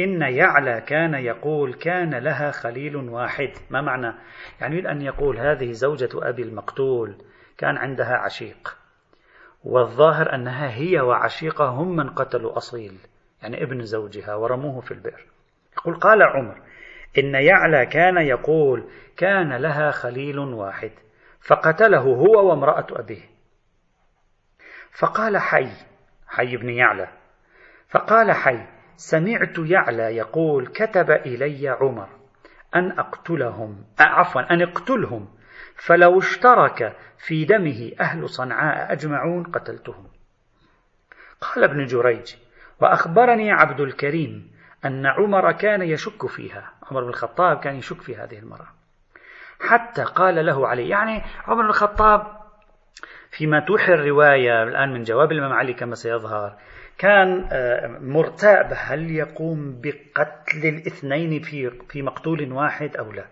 إن يعلى كان يقول كان لها خليل واحد. ما معنى؟ يعني يريد أن يقول هذه زوجة أبي المقتول كان عندها عشيق. والظاهر أنها هي وعشيقها هم من قتلوا أصيل يعني ابن زوجها ورموه في البئر. يقول قال عمر إن يعلى كان يقول كان لها خليل واحد فقتله هو وامرأة أبيه. فقال حي حي بن يعلى. فقال حي سمعت يعلى يقول كتب إلي عمر أن أقتلهم عفوا أن اقتلهم. فلو اشترك في دمه أهل صنعاء أجمعون قتلتهم. قال ابن جريج وأخبرني عبد الكريم أن عمر كان يشك فيها. عمر بن الخطاب كان يشك في هذه المرأة. حتى قال له علي يعني عمر بن الخطاب فيما توحي الرواية الآن من جواب الإمام علي كما سيظهر كان آه، مرتاب هل يقوم بقتل الاثنين في في مقتول واحد أو لا؟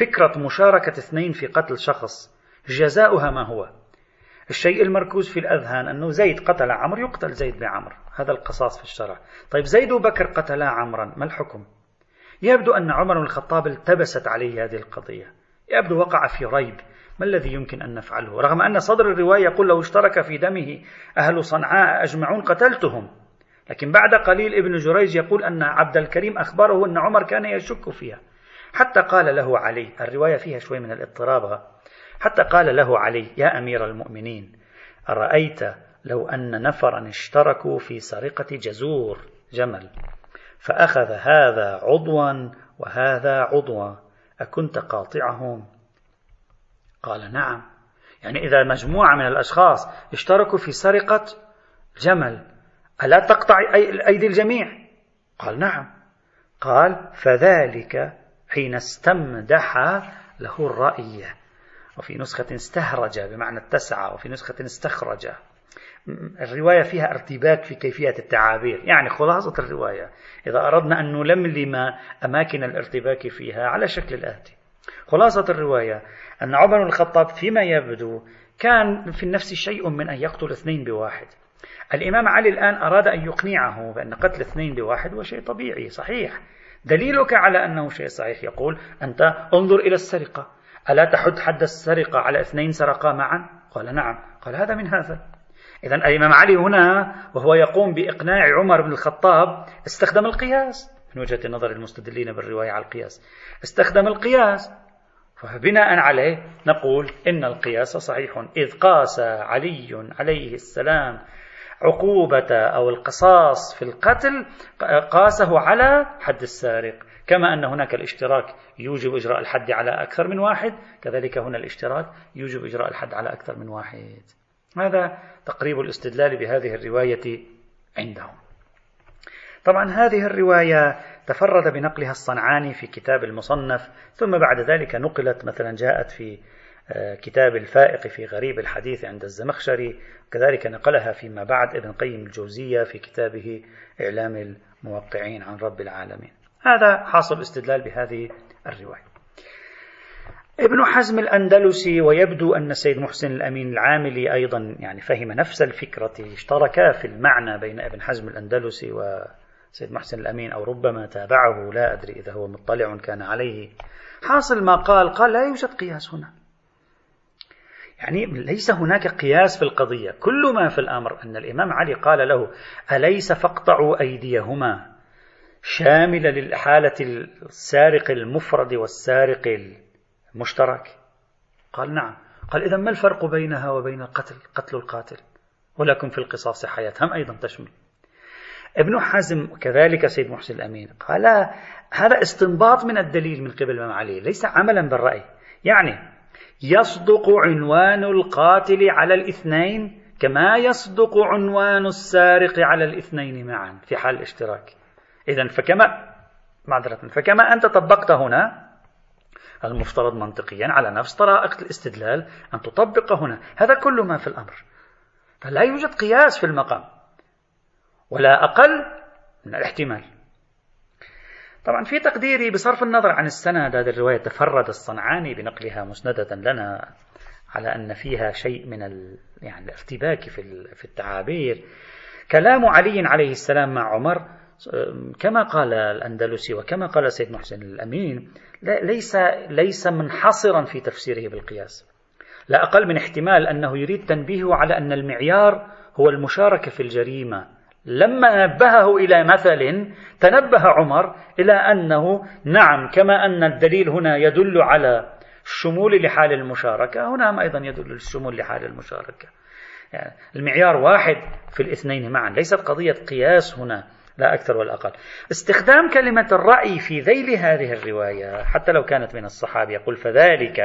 فكرة مشاركة اثنين في قتل شخص جزاؤها ما هو. الشيء المركوز في الأذهان أنه زيد قتل عمرو يقتل زيد بعمر هذا القصاص في الشرع. طيب زيد وبكر قتلا عمرا ما الحكم؟ يبدو أن عمر بن الخطاب التبست عليه هذه القضية. يبدو وقع في ريب. ما الذي يمكن أن نفعله؟ رغم أن صدر الرواية يقول لو اشترك في دمه أهل صنعاء أجمعون قتلتهم. لكن بعد قليل ابن جريج يقول أن عبد الكريم أخبره أن عمر كان يشك فيها. حتى قال له علي الرواية فيها شوي من الاضطراب حتى قال له علي يا أمير المؤمنين أرأيت لو أن نفرا اشتركوا في سرقة جزور جمل فأخذ هذا عضوا وهذا عضوا أكنت قاطعهم؟ قال نعم. يعني إذا مجموعة من الأشخاص اشتركوا في سرقة جمل ألا تقطع أيدي الجميع؟ قال نعم. قال فذلك حين استمدح له الرأي. وفي نسخة استهرج بمعنى اتسع وفي نسخة استخرج. الرواية فيها ارتباك في كيفية التعابير. يعني خلاصة الرواية. إذا أردنا أن نلملم أماكن الارتباك فيها على شكل الآتي. خلاصة الرواية أن عمر الخطاب فيما يبدو كان في النفس شيء من أن يقتل اثنين بواحد. الإمام علي الآن أراد أن يقنعه بأن قتل اثنين بواحد هو شيء طبيعي صحيح. دليلك على أنه شيء صحيح. يقول أنت انظر إلى السرقة. ألا تحد حد السرقة على اثنين سرقا معا؟ قال نعم. قال هذا من هذا. إذا الإمام علي هنا وهو يقوم بإقناع عمر بن الخطاب استخدم القياس. من وجهة نظر المستدلين بالرواية على القياس. استخدم القياس. فبناء عليه نقول إن القياس صحيح. إذ قاس علي عليه السلام عقوبة أو القصاص في القتل قاسه على حد السارق. كما أن هناك الاشتراك يوجب إجراء الحد على أكثر من واحد كذلك هنا الاشتراك يوجب إجراء الحد على أكثر من واحد. هذا تقريب الاستدلال بهذه الرواية عندهم. طبعا هذه الرواية تفرد بنقلها الصنعاني في كتاب المصنف ثم بعد ذلك نقلت مثلا جاءت في كتاب الفائق في غريب الحديث عند الزمخشري كذلك نقلها فيما بعد ابن قيم الجوزية في كتابه إعلام الموقعين عن رب العالمين. هذا حاصل استدلال بهذه الرواية. ابن حزم الأندلسي ويبدو أن السيد محسن الأمين العاملي أيضا يعني فهم نفس الفكرة اشتركا في المعنى بين ابن حزم الأندلسي وسيد محسن الأمين أو ربما تابعه لا أدري إذا هو مطلع كان عليه. حاصل ما قال قال لا يوجد قياس هنا. يعني ليس هناك قياس في القضية. كل ما في الأمر أن الإمام علي قال له أليس فاقطعوا أيديهما؟ شاملة للحالة السارق المفرد والسارق المشترك. قال نعم. قال إذا ما الفرق بينها وبين القتل؟ قتل القاتل. ولكن في القصاص حياة هم أيضا تشمل. ابن حزم كذلك سيد محسن الأمين قال هذا استنباط من الدليل من قبل الإمام علي ليس عملا بالرأي. يعني يصدق عنوان القاتل على الاثنين كما يصدق عنوان السارق على الاثنين معا في حال الاشتراك. إذا فكما معذرة فكما أنت طبقت هنا المفترض منطقيا على نفس طرائقة الاستدلال أن تطبق هنا. هذا كل ما في الأمر. فلا يوجد قياس في المقام. ولا أقل من الاحتمال. طبعا في تقديري بصرف النظر عن السند هذه الرواية تفرد الصنعاني بنقلها مسندة لنا على أن فيها شيء من ال... يعني الارتباك في في التعابير. كلام علي عليه السلام مع عمر كما قال الأندلسي وكما قال سيد محسن الأمين ليس ليس منحصرا في تفسيره بالقياس. لا أقل من احتمال أنه يريد تنبيهه على أن المعيار هو المشاركة في الجريمة. لما نبهه إلى مثل تنبه عمر إلى أنه نعم كما أن الدليل هنا يدل على الشمول لحال المشاركة هنا أيضا يدل الشمول لحال المشاركة. يعني المعيار واحد في الاثنين معا ليست قضية قياس هنا لا أكثر ولا أقل. استخدام كلمة الرأي في ذيل هذه الرواية حتى لو كانت من الصحابي يقول فذلك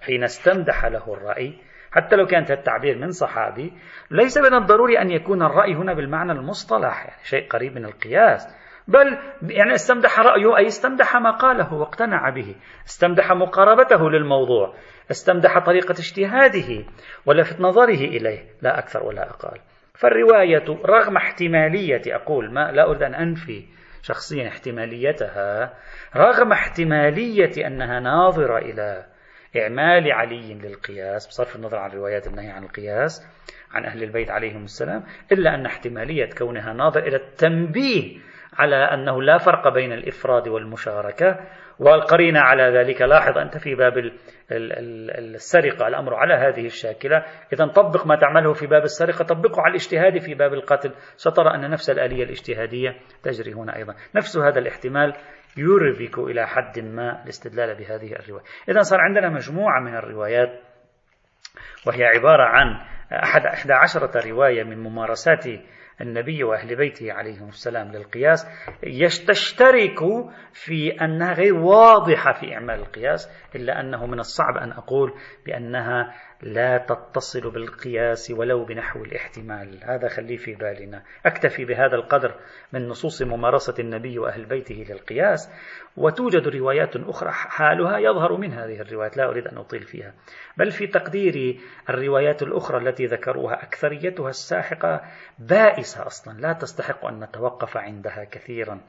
حين استمدح له الرأي حتى لو كانت التعبير من صحابي ليس من الضروري أن يكون الرأي هنا بالمعنى المصطلح يعني شيء قريب من القياس. بل يعني استمدح رأيه أي استمدح ما قاله واقتنع به استمدح مقاربته للموضوع استمدح طريقة اجتهاده ولفت نظره إليه لا أكثر ولا أقل. فالرواية رغم احتمالية أقول ما لا أريد أن أنفي شخصيا احتماليتها رغم احتمالية أنها ناظرة إلى إعمال علي للقياس بصرف النظر عن روايات النهي عن القياس عن أهل البيت عليهم السلام إلا أن احتمالية كونها ناظر إلى التنبيه على أنه لا فرق بين الإفراد والمشاركة والقرينة على ذلك. لاحظ أنت في باب السرقة الأمر على هذه الشاكلة. إذا طبق ما تعمله في باب السرقة طبقه على الاجتهاد في باب القتل. سترى أن نفس الآلية الاجتهادية تجري هنا أيضا. نفس هذا الاحتمال يربك إلى حد ما الاستدلال بهذه الرواية. إذا صار عندنا مجموعة من الروايات وهي عبارة عن أحد أحد عشرة رواية من ممارسات النبي وأهل بيته عليهم السلام للقياس تشترك في أنها غير واضحة في إعمال القياس إلا أنه من الصعب أن أقول بأنها لا تتصل بالقياس ولو بنحو الاحتمال. هذا خليه في بالنا. أكتفي بهذا القدر من نصوص ممارسة النبي وأهل بيته للقياس. وتوجد روايات أخرى حالها يظهر من هذه الروايات. لا أريد أن أطيل فيها. بل في تقديري الروايات الأخرى التي ذكروها أكثريتها الساحقة بائسة أصلا. لا تستحق أن نتوقف عندها كثيرا.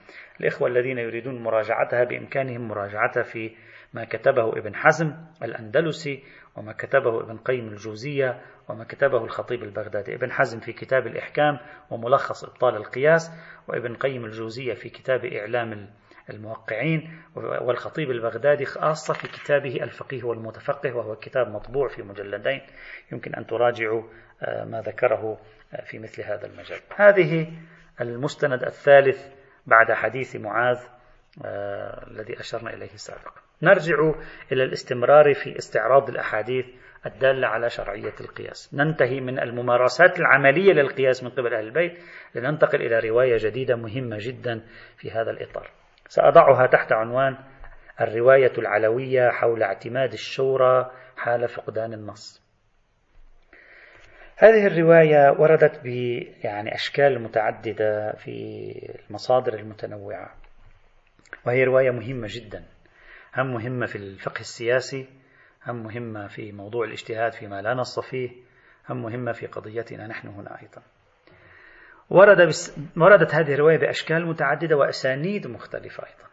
الإخوة الذين يريدون مراجعتها بإمكانهم مراجعتها في ما كتبه ابن حزم الأندلسي وما كتبه ابن قيم الجوزية وما كتبه الخطيب البغدادي. ابن حزم في كتاب الإحكام وملخص إبطال القياس وابن قيم الجوزية في كتاب إعلام الموقعين والخطيب البغدادي خاصة في كتابه الفقيه والمتفقه وهو كتاب مطبوع في مجلدين. يمكن أن تراجعوا آه، ما ذكره آه، في مثل هذا المجال. هذه المستند الثالث بعد حديث معاذ آه، الذي أشرنا إليه سابقا. نرجع إلى الاستمرار في استعراض الأحاديث الدالة على شرعية القياس. ننتهي من الممارسات العملية للقياس من قبل أهل البيت لننتقل إلى رواية جديدة مهمة جدا في هذا الإطار. سأضعها تحت عنوان الرواية العلوية حول اعتماد الشورى حال فقدان النص. هذه الرواية وردت ب يعني أشكال متعددة في المصادر المتنوعة وهي رواية مهمة جدا. هم مهمة في الفقه السياسي هم مهمة في موضوع الاجتهاد فيما لا نص فيه هم مهمة في قضيتنا نحن هنا أيضا. ورد بس وردت هذه الرواية بأشكال متعددة وأسانيد مختلفة أيضا.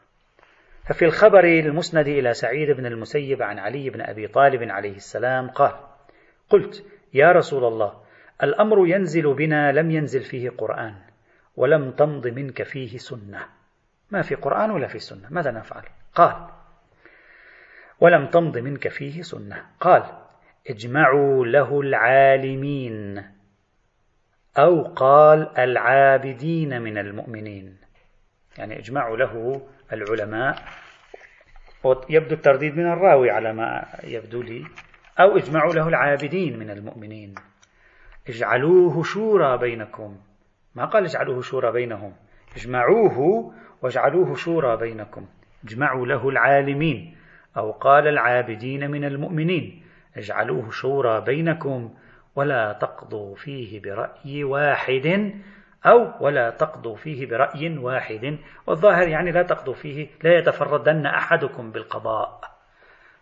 ففي الخبر المسند إلى سعيد بن المسيب عن علي بن أبي طالب عليه السلام قال قلت يا رسول الله الأمر ينزل بنا لم ينزل فيه قرآن ولم تمض منك فيه سنة. ما في قرآن ولا في سنة ماذا نفعل؟ قال ولم تمض منك فيه سنة. قال اجمعوا له العالمين. أو قال العابدين من المؤمنين. يعني اجمعوا له العلماء. يبدو الترديد من الراوي على ما يبدو لي. أو اجمعوا له العابدين من المؤمنين. اجعلوه شورى بينكم. ما قال اجعلوه شورى بينهم. اجمعوه واجعلوه شورى بينكم. اجمعوا له العالمين. أو قال العابدين من المؤمنين اجعلوه شورى بينكم ولا تقضوا فيه برأي واحد أو ولا تقضوا فيه برأي واحد. والظاهر يعني لا تقضوا فيه لا يتفردن أحدكم بالقضاء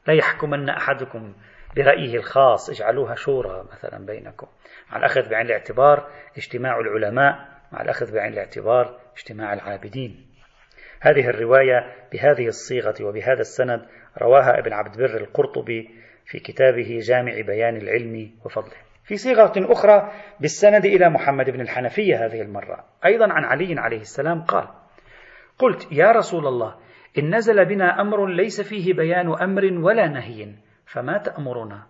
لا يحكمن أحدكم برأيه الخاص. اجعلوها شورى مثلا بينكم. مع الأخذ بعين الاعتبار اجتماع العلماء. مع الأخذ بعين الاعتبار اجتماع العابدين. هذه الرواية بهذه الصيغة وبهذا السند رواها ابن عبد بر القرطبي في كتابه جامع بيان العلم وفضله. في صيغة أخرى بالسند إلى محمد بن الحنفية هذه المرة. أيضا عن علي عليه السلام قال قلت يا رسول الله إن نزل بنا أمر ليس فيه بيان أمر ولا نهي فما تأمرنا؟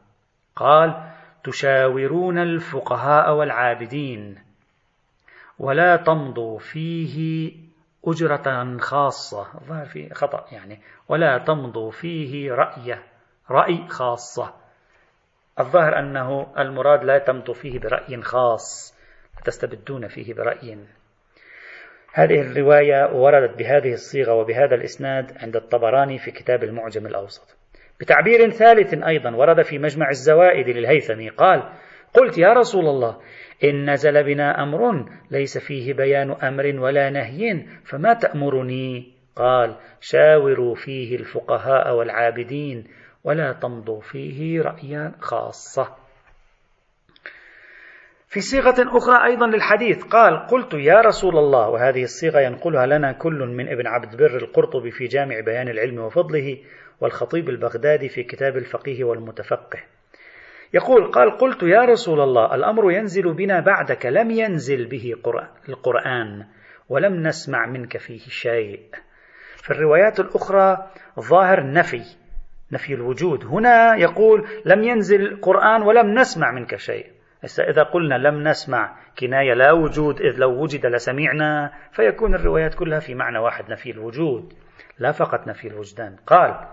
قال تشاورون الفقهاء والعابدين ولا تمضوا فيه أجرة خاصة. ظهر في خطأ يعني. ولا تمضوا فيه رأي رأي خاصة. الظاهر أنه المراد لا تمضوا فيه برأي خاص تستبدون فيه برأي. هذه الرواية وردت بهذه الصيغة وبهذا الإسناد عند الطبراني في كتاب المعجم الأوسط. بتعبير ثالث أيضا ورد في مجمع الزوائد للهيثمي قال قلت يا رسول الله إن نزل بنا أمر ليس فيه بيان أمر ولا نهي فما تأمرني؟ قال شاوروا فيه الفقهاء والعابدين ولا تمضوا فيه رأيا خاصة. في صيغة أخرى أيضا للحديث قال قلت يا رسول الله وهذه الصيغة ينقلها لنا كل من ابن عبد بر القرطبي في جامع بيان العلم وفضله والخطيب البغدادي في كتاب الفقيه والمتفقه. يقول قال قلت يا رسول الله الأمر ينزل بنا بعدك لم ينزل به القرآن ولم نسمع منك فيه شيء. في الروايات الأخرى ظاهر نفي نفي الوجود. هنا يقول لم ينزل القرآن ولم نسمع منك شيء. إذا قلنا لم نسمع كناية لا وجود إذ لو وجد لسمعنا فيكون الروايات كلها في معنى واحد نفي الوجود. لا فقط نفي الوجدان. قال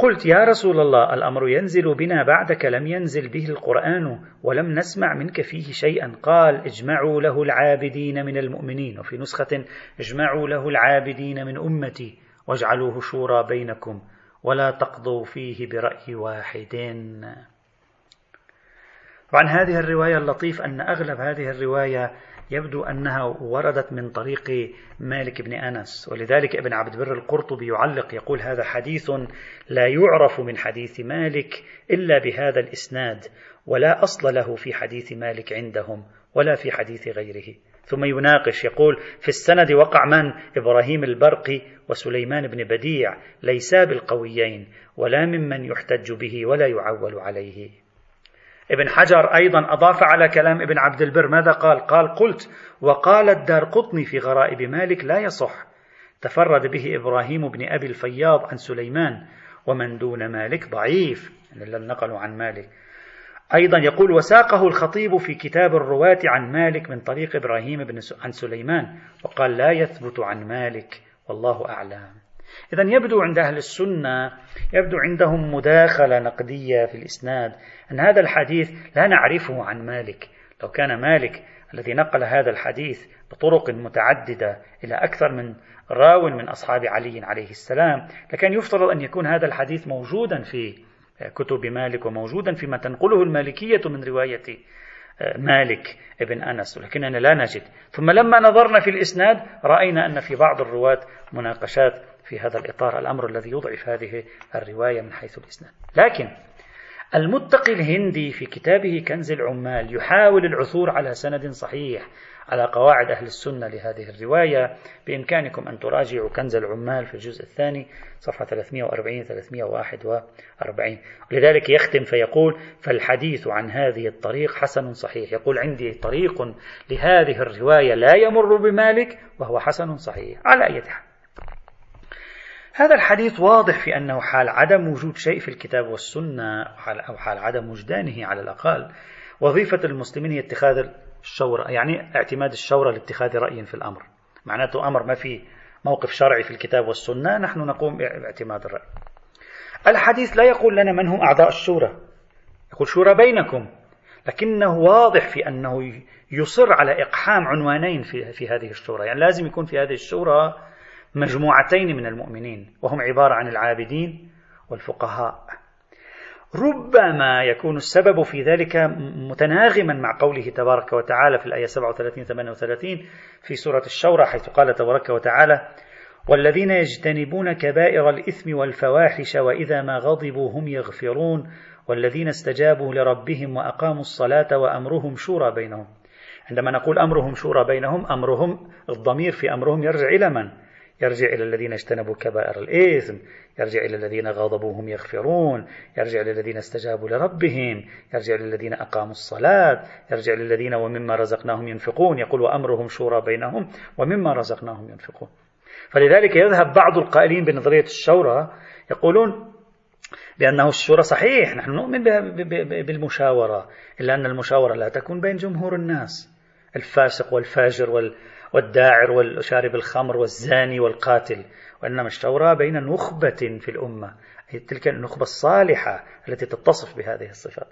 قلت يا رسول الله الأمر ينزل بنا بعدك لم ينزل به القرآن ولم نسمع منك فيه شيئا. قال اجمعوا له العابدين من المؤمنين. وفي نسخة اجمعوا له العابدين من أمتي واجعلوه شورى بينكم ولا تقضوا فيه برأي واحد. وعن هذه الرواية اللطيف أن أغلب هذه الرواية يبدو أنها وردت من طريق مالك بن أنس ولذلك ابن عبد بر القرطبي يعلق يقول هذا حديث لا يعرف من حديث مالك إلا بهذا الإسناد ولا أصل له في حديث مالك عندهم ولا في حديث غيره. ثم يناقش يقول في السند وقع من؟ إبراهيم البرقي وسليمان بن بديع ليسا بالقويين ولا ممن يحتج به ولا يعول عليه. ابن حجر أيضا أضاف على كلام ابن عبد البر ماذا قال؟ قال قلت وقال الدار قطني في غرائب مالك لا يصح. تفرد به إبراهيم بن أبي الفياض عن سليمان ومن دون مالك ضعيف. يعني نقلوا عن مالك. أيضا يقول وساقه الخطيب في كتاب الرواة عن مالك من طريق إبراهيم بن عن سليمان. وقال لا يثبت عن مالك والله أعلم. إذا يبدو عند أهل السنة يبدو عندهم مداخلة نقدية في الإسناد أن هذا الحديث لا نعرفه عن مالك. لو كان مالك الذي نقل هذا الحديث بطرق متعددة إلى أكثر من راو من أصحاب علي عليه السلام لكان يفترض أن يكون هذا الحديث موجودا في كتب مالك وموجودا فيما تنقله المالكية من رواية مالك ابن أنس. ولكننا لا نجد. ثم لما نظرنا في الإسناد رأينا أن في بعض الرواة مناقشات في هذا الإطار الأمر الذي يضعف هذه الرواية من حيث الإسناد. لكن المتقي الهندي في كتابه كنز العمال يحاول العثور على سند صحيح على قواعد أهل السنة لهذه الرواية. بإمكانكم أن تراجعوا كنز العمال في الجزء الثاني صفحة 340 341 لذلك يختم فيقول فالحديث عن هذه الطريق حسن صحيح. يقول عندي طريق لهذه الرواية لا يمر بمالك وهو حسن صحيح. على أي حال. هذا الحديث واضح في أنه حال عدم وجود شيء في الكتاب والسنة أو حال عدم وجدانه على الأقل وظيفة المسلمين هي اتخاذ الشورى يعني اعتماد الشورى لاتخاذ رأي في الأمر. معناته أمر ما في موقف شرعي في الكتاب والسنة نحن نقوم باعتماد الرأي. الحديث لا يقول لنا من هم أعضاء الشورى. يقول شورى بينكم لكنه واضح في أنه يصر على إقحام عنوانين في, في هذه الشورى. يعني لازم يكون في هذه الشورى مجموعتين من المؤمنين وهم عبارة عن العابدين والفقهاء ربما يكون السبب في ذلك متناغما مع قوله تبارك وتعالى في الآية 37 38 في سورة الشورى حيث قال تبارك وتعالى والذين يجتنبون كبائر الإثم والفواحش وإذا ما غضبوا هم يغفرون والذين استجابوا لربهم وأقاموا الصلاة وأمرهم شورى بينهم عندما نقول أمرهم شورى بينهم أمرهم الضمير في أمرهم يرجع إلى من؟ يرجع إلى الذين اجتنبوا كبائر الإثم يرجع إلى الذين غضبوا هم يغفرون يرجع إلى الذين استجابوا لربهم يرجع إلى الذين أقاموا الصلاة يرجع إلى الذين ومما رزقناهم ينفقون يقول وأمرهم شورى بينهم ومما رزقناهم ينفقون. فلذلك يذهب بعض القائلين بنظرية الشورى يقولون بأنه الشورى صحيح نحن نؤمن بالمشاورة إلا أن المشاورة لا تكون بين جمهور الناس الفاسق والفاجر وال والداعر والشارب الخمر والزاني والقاتل وإنما الشورى بين نخبة في الأمة تلك النخبة الصالحة التي تتصف بهذه الصفات.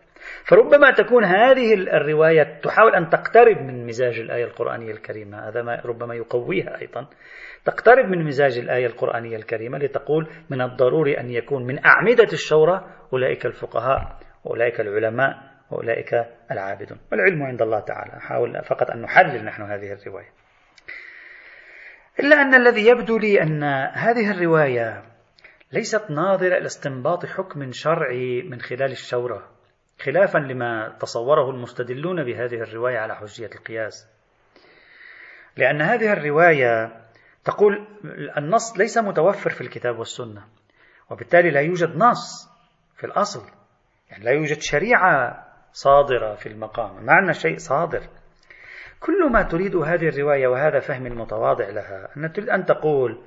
فربما تكون هذه الرواية تحاول أن تقترب من مزاج الآية القرآنية الكريمة هذا ما ربما يقويها أيضا. تقترب من مزاج الآية القرآنية الكريمة لتقول من الضروري أن يكون من أعمدة الشورى أولئك الفقهاء وأولئك العلماء وأولئك العابدون. والعلم عند الله تعالى. نحاول فقط أن نحلل نحن هذه الرواية. إلا أن الذي يبدو لي أن هذه الرواية ليست ناظرة إلى استنباط حكم شرعي من خلال الشورى خلافا لما تصوره المستدلون بهذه الرواية على حجية القياس. لأن هذه الرواية تقول النص ليس متوفر في الكتاب والسنة وبالتالي لا يوجد نص في الأصل. يعني لا يوجد شريعة صادرة في المقام. معنى شيء صادر. كل ما تريد هذه الرواية وهذا فهم المتواضع لها أن تريد أن تقول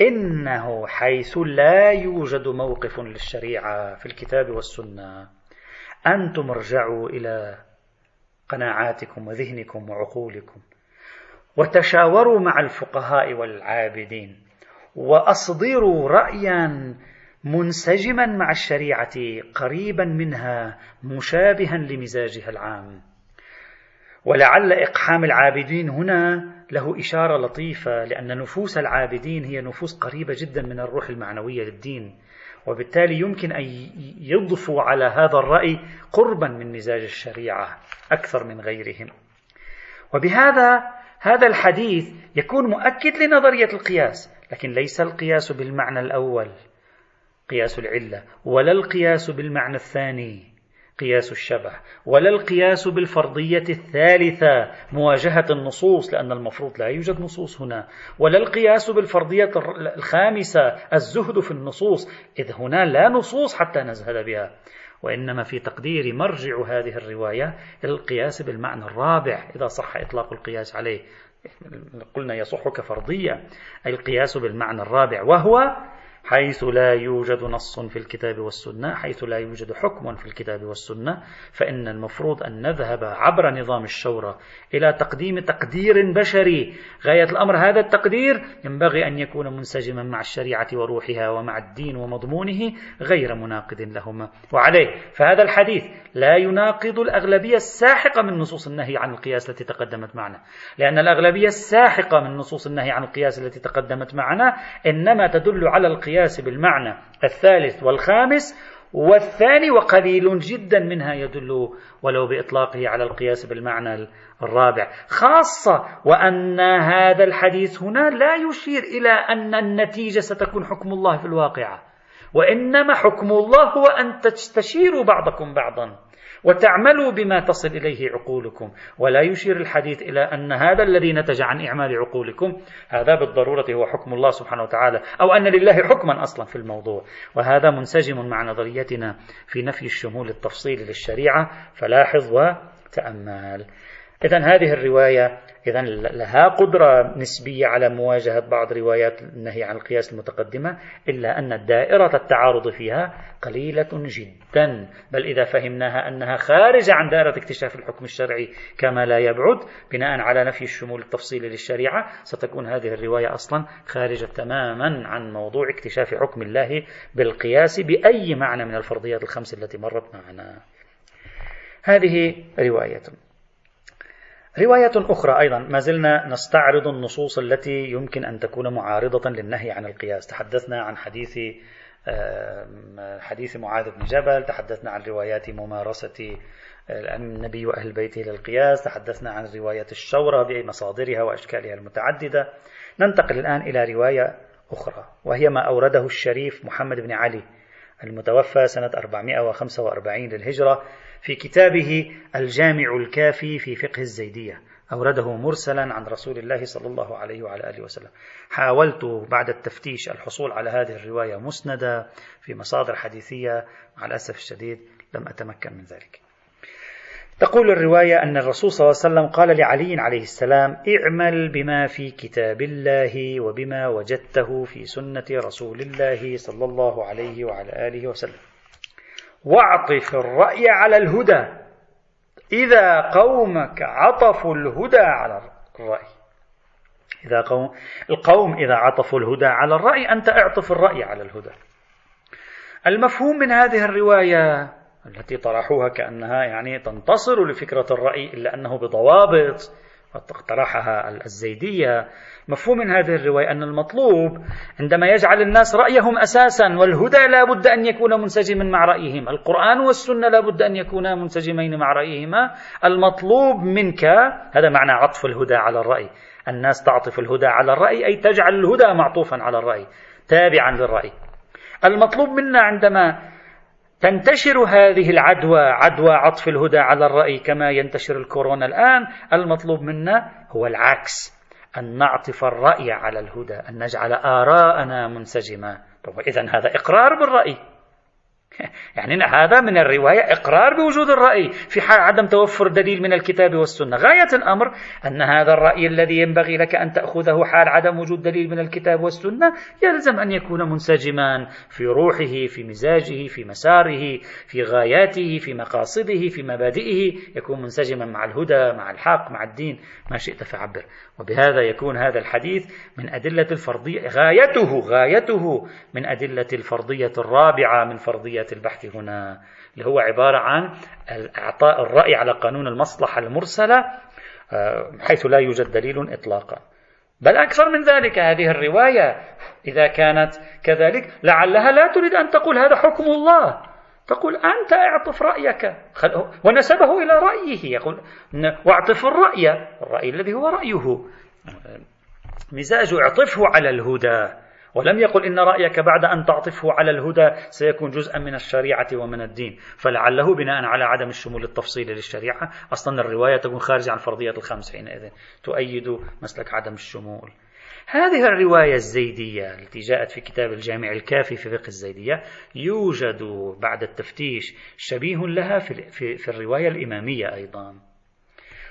إنه حيث لا يوجد موقف للشريعة في الكتاب والسنة أنتم ارجعوا إلى قناعاتكم وذهنكم وعقولكم وتشاوروا مع الفقهاء والعابدين وأصدروا رأيا منسجما مع الشريعة قريبا منها مشابها لمزاجها العام. ولعل إقحام العابدين هنا له إشارة لطيفة لأن نفوس العابدين هي نفوس قريبة جدا من الروح المعنوية للدين. وبالتالي يمكن أن يضفوا على هذا الرأي قربا من مزاج الشريعة أكثر من غيرهم. وبهذا هذا الحديث يكون مؤكد لنظرية القياس لكن ليس القياس بالمعنى الأول قياس العلة ولا القياس بالمعنى الثاني. قياس الشبه ولا القياس بالفرضية الثالثة مواجهة النصوص لأن المفروض لا يوجد نصوص هنا. ولا القياس بالفرضية الخامسة الزهد في النصوص إذ هنا لا نصوص حتى نزهد بها. وإنما في تقدير مرجع هذه الرواية القياس بالمعنى الرابع إذا صح إطلاق القياس عليه. قلنا يصح كفرضية القياس بالمعنى الرابع وهو حيث لا يوجد نص في الكتاب والسنة حيث لا يوجد حكم في الكتاب والسنة فإن المفروض أن نذهب عبر نظام الشورى إلى تقديم تقدير بشري. غاية الأمر هذا التقدير ينبغي أن يكون منسجما مع الشريعة وروحها ومع الدين ومضمونه غير مناقض لهما. وعليه فهذا الحديث لا يناقض الأغلبية الساحقة من نصوص النهي عن القياس التي تقدمت معنا. لأن الأغلبية الساحقة من نصوص النهي عن القياس التي تقدمت معنا إنما تدل على القياس القياس بالمعنى الثالث والخامس والثاني وقليل جدا منها يدل ولو بإطلاقه على القياس بالمعنى الرابع. خاصة وأن هذا الحديث هنا لا يشير إلى أن النتيجة ستكون حكم الله في الواقعة وإنما حكم الله هو أن تستشيروا بعضكم بعضا. وتعملوا بما تصل إليه عقولكم. ولا يشير الحديث إلى أن هذا الذي نتج عن إعمال عقولكم هذا بالضرورة هو حكم الله سبحانه وتعالى أو أن لله حكما أصلا في الموضوع. وهذا منسجم مع نظريتنا في نفي الشمول التفصيلي للشريعة فلاحظ وتأمل. إذا هذه الرواية إذا لها قدرة نسبية على مواجهة بعض روايات النهي عن القياس المتقدمة إلا أن دائرة التعارض فيها قليلة جدا. بل إذا فهمناها أنها خارجة عن دائرة اكتشاف الحكم الشرعي كما لا يبعد بناء على نفي الشمول التفصيلي للشريعة ستكون هذه الرواية أصلا خارجة تماما عن موضوع اكتشاف حكم الله بالقياس بأي معنى من الفرضيات الخمس التي مرت معنا. هذه رواية. رواية أخرى أيضا ما زلنا نستعرض النصوص التي يمكن أن تكون معارضة للنهي عن القياس. تحدثنا عن حديث حديث معاذ بن جبل تحدثنا عن روايات ممارسة النبي وأهل بيته للقياس تحدثنا عن رواية الشورى بمصادرها وأشكالها المتعددة. ننتقل الآن إلى رواية أخرى وهي ما أورده الشريف محمد بن علي المتوفى سنة 445 للهجرة. في كتابه الجامع الكافي في فقه الزيدية أورده مرسلا عن رسول الله صلى الله عليه وعلى آله وسلم. حاولت بعد التفتيش الحصول على هذه الرواية مسندة في مصادر حديثية مع الأسف الشديد لم أتمكن من ذلك. تقول الرواية أن الرسول صلى الله عليه وسلم قال لعلي عليه السلام اعمل بما في كتاب الله وبما وجدته في سنة رسول الله صلى الله عليه وعلى آله وسلم. واعطف الرأي على الهدى. إذا قومك عطفوا الهدى على الرأي. إذا قوم القوم إذا عطفوا الهدى على الرأي أنت أعطف الرأي على الهدى. المفهوم من هذه الرواية التي طرحوها كأنها يعني تنتصر لفكرة الرأي إلا أنه بضوابط اقترحها الزيدية. مفهوم من هذه الرواية أن المطلوب عندما يجعل الناس رأيهم أساسا والهدى لا بد أن يكون منسجما مع رأيهم. القرآن والسنة لا بد أن يكونا منسجمين مع رأيهما. المطلوب منك هذا معنى عطف الهدى على الرأي. الناس تعطف الهدى على الرأي أي تجعل الهدى معطوفا على الرأي تابعا للرأي. المطلوب منا عندما تنتشر هذه العدوى عدوى عطف الهدى على الرأي كما ينتشر الكورونا الآن. المطلوب منا هو العكس أن نعطف الرأي على الهدى أن نجعل آراءنا منسجمة. إذا هذا إقرار بالرأي. يعني هذا من الرواية إقرار بوجود الرأي في حال عدم توفر دليل من الكتاب والسنة. غاية الأمر أن هذا الرأي الذي ينبغي لك أن تأخذه حال عدم وجود دليل من الكتاب والسنة يلزم أن يكون منسجما في روحه في مزاجه في مساره في غاياته في مقاصده في مبادئه. يكون منسجما مع الهدى مع الحق مع الدين. ما شئت فعبر. وبهذا يكون هذا الحديث من أدلة الفرضية غايته غايته من أدلة الفرضية الرابعة من فرضية البحث هنا اللي هو عبارة عن إعطاء الرأي على قانون المصلحة المرسلة آه، حيث لا يوجد دليل إطلاقا. بل أكثر من ذلك هذه الرواية إذا كانت كذلك لعلها لا تريد أن تقول هذا حكم الله. تقول أنت اعطف رأيك. ونسبه إلى رأيه. يقول واعطف الرأي الرأي الذي هو رأيه. مزاج اعطفه على الهدى. ولم يقل إن رأيك بعد أن تعطفه على الهدى سيكون جزءا من الشريعة ومن الدين. فلعله بناء على عدم الشمول التفصيلي للشريعة. أصلا الرواية تكون خارجة عن فرضية الخمس حينئذ تؤيد مسلك عدم الشمول. هذه الرواية الزيدية التي جاءت في كتاب الجامع الكافي في فقه الزيدية يوجد بعد التفتيش شبيه لها في, في, الرواية الإمامية أيضا.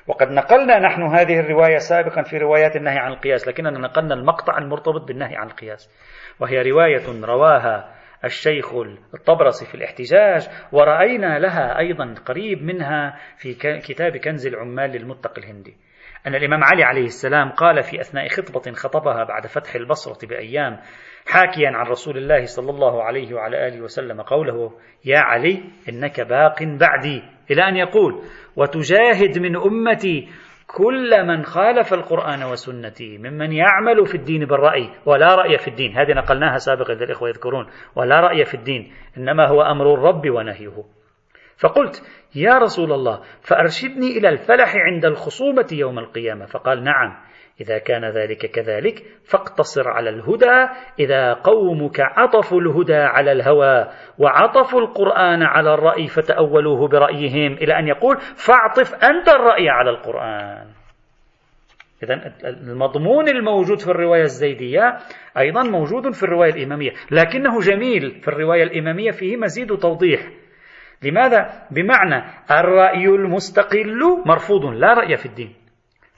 وقد نقلنا نحن هذه الرواية سابقا في روايات النهي عن القياس لكننا نقلنا المقطع المرتبط بالنهي عن القياس. وهي رواية رواها الشيخ الطبرسي في الاحتجاج ورأينا لها أيضا قريب منها في كتاب كنز العمال للمتق الهندي. أن الإمام علي عليه السلام قال في أثناء خطبة خطبها بعد فتح البصرة بأيام حاكيا عن رسول الله صلى الله عليه وعلى آله وسلم قوله يا علي إنك باق بعدي. إلى أن يقول وتجاهد من أمتي كل من خالف القرآن وسنتي ممن يعمل في الدين بالرأي ولا رأي في الدين. هذه نقلناها سابقا إذا الإخوة يذكرون ولا رأي في الدين إنما هو أمر الرب ونهيه. فقلت يا رسول الله فأرشدني إلى الفلح عند الخصومة يوم القيامة. فقال نعم. إذا كان ذلك كذلك فاقتصر على الهدى. إذا قومك عطفوا الهدى على الهوى وعطفوا القرآن على الرأي فتأولوه برأيهم إلى أن يقول فاعطف أنت الرأي على القرآن. إذا المضمون الموجود في الرواية الزيدية أيضا موجود في الرواية الإمامية لكنه جميل في الرواية الإمامية فيه مزيد توضيح. لماذا؟ بمعنى الرأي المستقل مرفوض لا رأي في الدين.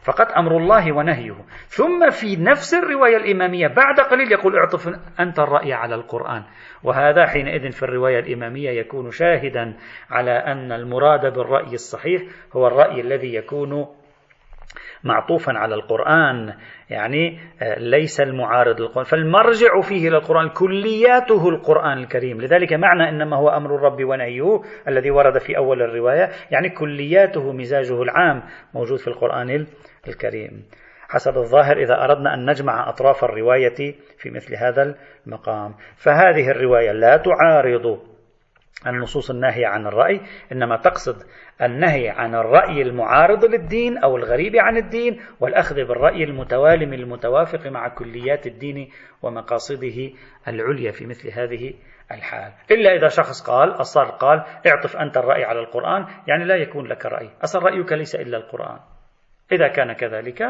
فقط أمر الله ونهيه. ثم في نفس الرواية الإمامية بعد قليل يقول اعطف أنت الرأي على القرآن. وهذا حينئذ في الرواية الإمامية يكون شاهدا على أن المراد بالرأي الصحيح هو الرأي الذي يكون معطوفا على القرآن يعني آه، ليس المعارض للقرآن. فالمرجع فيه إلى القرآن كلياته القرآن الكريم. لذلك معنى إنما هو أمر الرب ونهيه الذي ورد في أول الرواية يعني كلياته مزاجه العام موجود في القرآن الكريم. حسب الظاهر إذا أردنا أن نجمع أطراف الرواية في مثل هذا المقام. فهذه الرواية لا تعارض النصوص الناهية عن الرأي إنما تقصد النهي عن الرأي المعارض للدين أو الغريب عن الدين والأخذ بالرأي المتوالم المتوافق مع كليات الدين ومقاصده العليا في مثل هذه الحال. إلا إذا شخص قال أصر قال اعطف أنت الرأي على القرآن يعني لا يكون لك رأي. أصل رأيك ليس إلا القرآن. إذا كان كذلك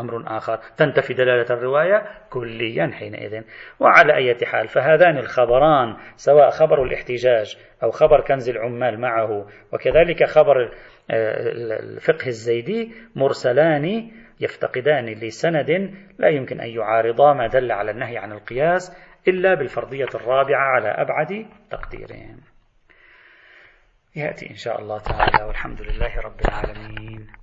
أمر آخر. تنتفي دلالة الرواية كليا حينئذ. وعلى أي حال فهذان الخبران سواء خبر الاحتجاج أو خبر كنز العمال معه وكذلك خبر الفقه الزيدي مرسلان يفتقدان لسند لا يمكن أن يعارضا ما دل على النهي عن القياس إلا بالفرضية الرابعة على أبعد تقديرين يأتي إن شاء الله تعالى والحمد لله رب العالمين.